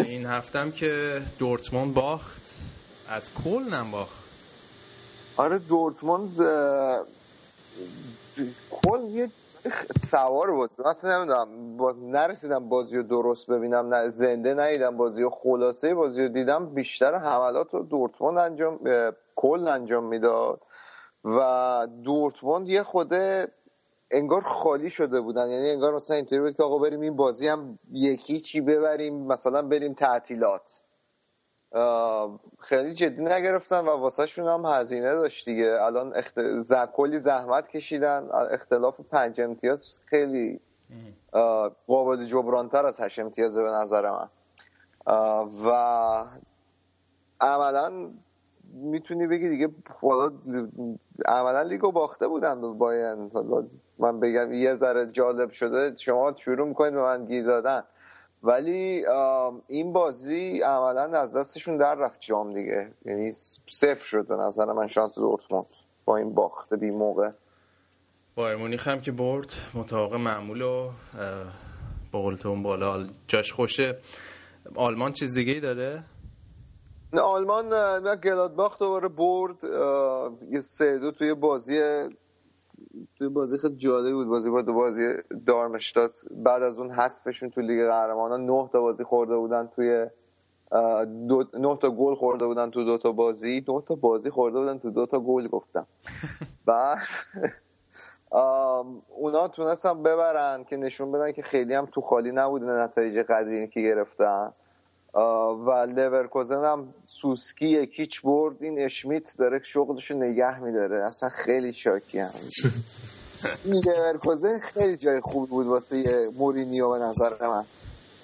این هفتم که دورتموند باخت. از کل نم باخت. آره دورتموند کل یه سوار بود. اصلا نمی‌دونم. با... نرسیدم بازی رو درست ببینم. نه زنده ندیدم بازی رو. خلاصه بازی رو دیدم. بیشتر حملات رو دورتموند انجام کل انجام می‌داد. و دورتموند یه خوده انگار خالی شده بودن. یعنی انگار مثلا اینطوری بود که آقا بریم این بازی هم یکی چی ببریم مثلا بریم تعطیلات. خیلی جدی نگرفتن و واسه شون هم هزینه داشت دیگه. الان اخت... ز... کلی زحمت کشیدن. اختلاف پنج امتیاز خیلی قابل جبرانتر از هشت امتیازه به نظر من. و عملا می‌تونی بگی دیگه حالا عملا لیگو باخته بودن بایرن. من بگم یه ذره جالب شده شما شروع می‌کنید به من گیر دادن. ولی این بازی عملا از دستشون در رفت جام دیگه. یعنی صفر شد به نظر من شانس دورتموند با این باخته بی موقع. بایر مونیخ هم که برد مطابق معمول و با بالا جاش خوشه. آلمان چیز دیگه ای داره؟ آلمان گلادباخ دوباره برد یه سه دو توی بازی توی بازی خیلی جالبی بود. بازی با دو بازی دارمشتات. بعد از اون حذفشون تو لیگ قهرمانان نه تا بازی خورده بودن توی دو نه تا گل خورده بودن تو دو تا بازی. نه تا بازی خورده بودن تو دو تا گل گفتم. بعد اونا تونستن ببرن که نشون بدن که خیلی هم تو خالی نبوده نتایج قدیمی که گرفتن. و لورکوزن هم سوسکی یکیچ برد این اشمیت داره شغلشو نگه میداره. اصلا خیلی شاکی هم. این لورکوزن خیلی جای خوبی بود واسه مورینیو به نظر من.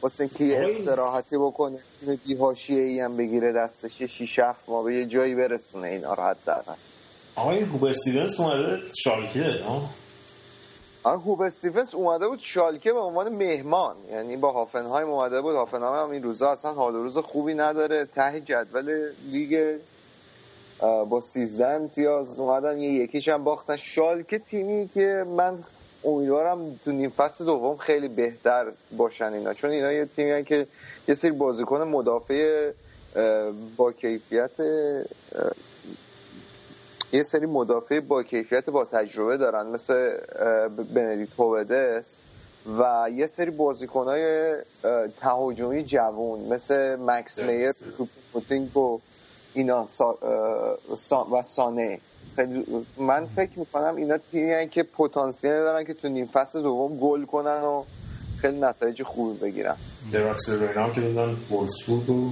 واسه اینکه یه استراحتی بکنه تیم بیهاشیه ای هم بگیره دستش یه شیش هفت ما به یه جایی برسونه. اینا رو حداقل. آقای هوب استیونز اومده شالکه هوب استیفنس اومده بود شالکه به عنوان مهمان. یعنی با هافنهایم اومده بود. هافنهایم هم این روزا اصلا حال روز خوبی نداره. ته جدول لیگ با 13 امتیاز اومدن. یه یکیش هم باختن. شالکه تیمی که من امیدوارم تو نیم فصل دوم خیلی بهتر باشن اینا. چون اینا یه تیمی که یه سری بازیکن مدافع با کیفیت یه سری مدافع با کیفیت با تجربه دارن مثل اه، بندیکت هوودس و یه سری بازیکنهای تهاجمی جوون مثل مکس میر پوتینگ و اینا سا- سا- و سانه. خیلی من فکر می‌کنم اینا تیمی که پتانسیل دارن که تو نیم فصل دوم گل کنن و خیلی نتایج خوبی بگیرن. دراکس رینا هم که دادن وولسبورگ و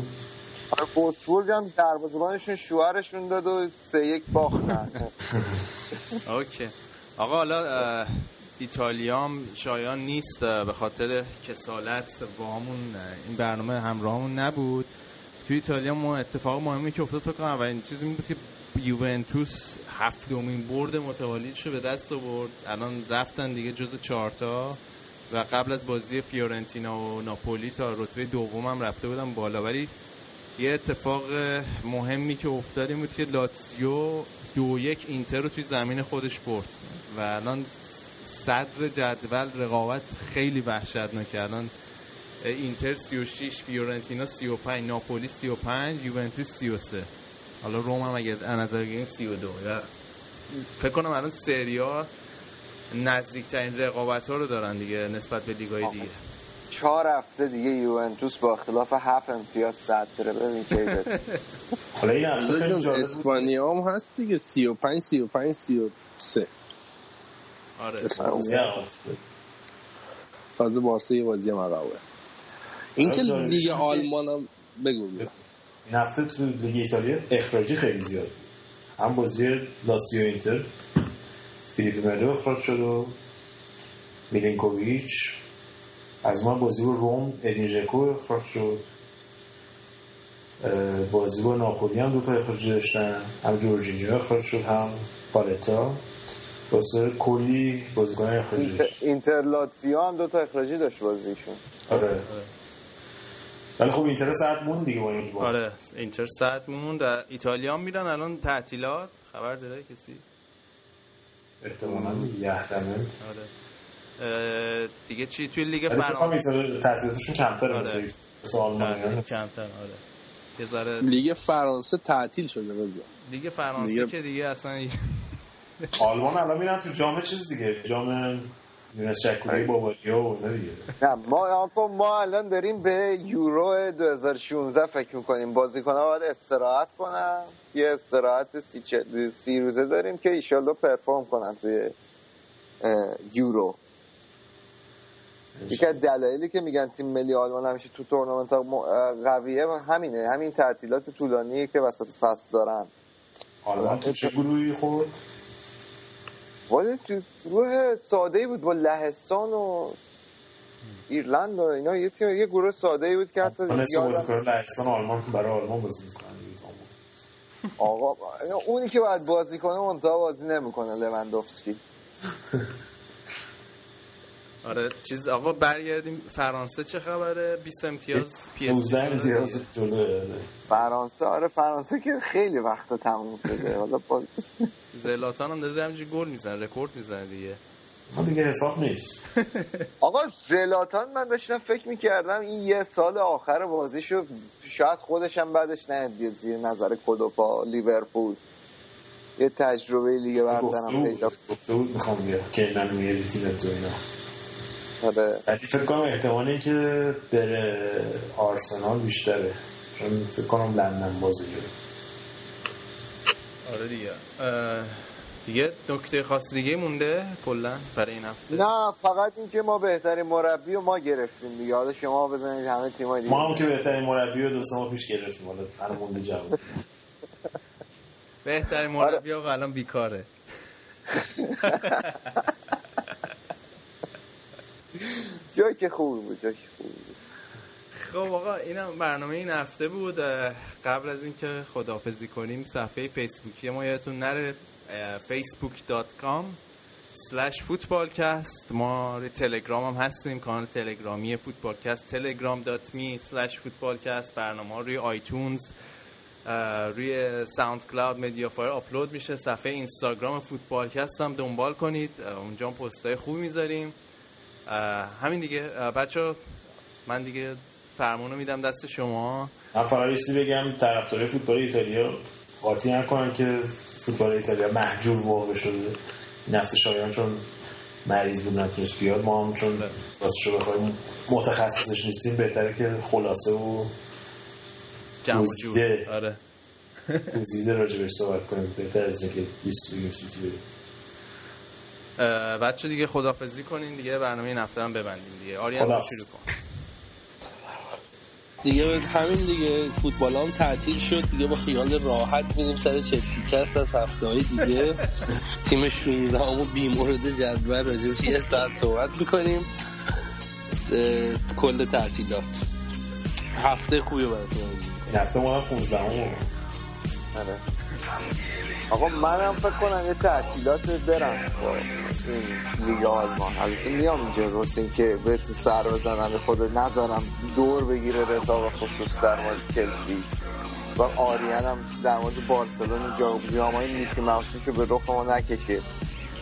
بوسبورگ هم دروازه‌بانشون شوهرشون داد و سه یک باختن. اوکی. آقا حالا اه، ایتالیا هم شایان نیست به خاطر کسالت با همون این برنامه همراهمون نبود. توی ایتالیا ما اتفاق مهمی که افتاد فکر کنم اولین چیزی بود که یوونتوس هفتمین برد متوالیش رو به دست آورد. الان رفتن دیگه جز چهارتا و قبل از بازی فیورنتینا و ناپولی تا رتبه دوم هم رفته بودن بالا. ولی یه اتفاق مهمی که افتاد این بود که لاتزیو دو یک اینتر رو توی زمین خودش برد و الان صدر جدول رقابت خیلی وحشتناکه الان اینتر 36 فیورنتینا 35 ناپولی 35 یوونتوس 33 حالا روم هم اگه از نظر بگیریم 32 و فکر کنم الان سریا نزدیکترین رقابت ها رو دارن دیگه نسبت به لیگای دیگه. چهار هفته دیگه یوونتوس با اختلاف هفت امتیاز صدره ببین کی بده. حالا این اسپانیا هم هست دیگه. 35 35 33 آره. تازه بارسا یه بازی هم عقبه این که آره، جالب. لیگ آلمان هم بگو بگو. این هفته تو لیگ ایتالیا اخراجی خیلی زیاد هم بازی لاسیو اینتر. فیلیپ ملو اخراج شد و میلینکوویچ. از ما بازی با روم ادین ژکو اخراج شد. اه، بازی با ناپولی هم دو تا اخراجی داشتن. هم جورجینیو اخراج شد هم پالتا واسه کلی بازیکن اخراجی اینتر, اینتر لاتزیو هم دو تا اخراجی داشت بازیشون. آره. ولی خب اینتر ساعت موند دیگه با این بازی. آره. اینتر ساعت موند. در ایتالیا هم میرن الان تعطیلات. خبر داره کسی؟ احتمالاً یهدمه آره. دیگه چی توی لیگ فرانسه؟ تعطیلاتشون کمتره آره. مثل آلمان کمتر آره. یه ذره لیگ فرانسه تعطیل شده رضا. لیگ فرانسه دیگه- که دیگه اصلا آلمان الان میرن تو جام چیز دیگه جام یونس شکوری باباریا و اینا دیگه. نه ما آقا ما الان داریم به یورو 2016 فکر می‌کنیم. بازیکن‌ها باید استراحت کنن. یه استراحت سی, چه- سی روزه داریم که ایشالله پرفورم کنن توی یورو. یکی از دلایلی که میگن تیم ملی آلمان همیشه تو تورنمنت قویه همینه. همین تعطیلات طولانی که وسط فصل دارن. آلمان تو چه گروهی خورد؟ ولی تو گروه ساده ای بود با لهستان و ایرلند و اینا. یه تیم یه گروه ساده ای بود که حتی یادم- لهستان آلمان برای آلمان بازی می‌کنن. آقا اونی که باید بازی کنه منتها بازی نمی‌کنه لوندوفسکی آره چیز آقا برگردیم فرانسه چه خبره؟ 20 امتیاز پی اس 19 امتیاز جلوه. فرانسه آره فرانسه که خیلی وقت تموم شده. حالا با... زلاتان هم داره همینجوری گل می‌زنه رکورد می‌زنه دیگه. ما دیگه حساب نیست. آقا زلاتان من داشتم فکر می‌کردم این یه سال آخر بازیشو شاید خودش هم بعدش بیاد زیر نظر کلوپا لیورپول. یه تجربه لیگ گفته بردنم پیدا گفته بود می‌خوام بیا. که میاری تیم تو اینا. کنه ولی فکر کنم احتمال این که بره آرسنال بیشتره. چون فکر کنم لندن بازی آره دیگه. دیگه نکته خاص دیگه مونده کلا برای این هفته؟ نه فقط اینکه ما بهترین مربی و ما گرفتیم دیگه. حالا شما بزنید همه تیم‌های دیگه. ما هم که بهترین مربی رو دو سه ماه پیش گرفتیم. حالا الان مونده جواب بهترین مربی آقا الان بیکاره. جایی که خوب بود جایی که خوب بود. خب آقا اینم برنامه این هفته بود. قبل از اینکه خداحافظی کنیم صفحه فیسبوکی ما یادتون نره. facebook.com slash فوتبالکست ما تلگرام هم هستیم کانال تلگرامی فوتبالکست telegram.me slash فوتبالکست برنامه ها روی iTunes روی SoundCloud MediaFire آپلود میشه. صفحه اینستاگرام فوتبالکست هم دنبال کنید. اونجا هم پستای خوب می‌ذاریم. همین دیگه. بچه من دیگه فرمونو میدم دست شما. من فقط بگم طرفدارای فوتبال ایتالیا قاطی نکنن که فوتبال ایتالیا محجور واقع شده. هفته شایان چون مریض بود نتونست بیاد. ما هم چون راستشو بخوایم متخصصش نیستیم بهتره که خلاصه و جمع آره. گزیده راجبش صحبت کنیم. بهتر از اینکه 20 بگیم سوتی بریم. بچه دیگه خدافزی کنین دیگه برنامه این هفته هم ببندیم دیگه. آریان. شروع کن. دیگه همین دیگه فوتبال هم تعطیل شد دیگه با خیال راحت میریم سر چلسی. کست از هفته های دیگه. تیم 16 همو بی مورد جدول راجبش یه ساعت صحبت می‌کنیم. کل تعطیلات. هفته خوبی براتون. هفته ما هم 15 هم آره. آقا منم فکر کنم یه تعطیلات برم. با این لیگ آلمان. البته میام اینجا واسه اینکه به تو سر بزنم خود نذارم دور بگیره رضا و خصوص در مورد چلسی. و آریان هم در مورد بارسلون اینجا بیامای میکی موسیشو به رخ ما نکشه.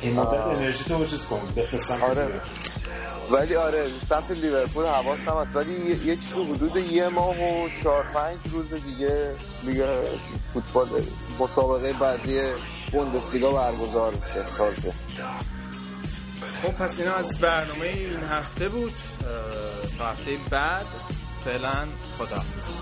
این مدت آه. انرژی تو چیز کن بفرستم آره. ولی آره سمت لیورپول حواسم هست. ولی یه, چیز حدود یه ماه و چهار پنج روز دیگه لیگ فوتبال مسابقه بعدی بوندسلیگا برگزار میشه تازه خب پس اینا از برنامه این هفته بود. تا هفته بعد فعلا خداحافظ.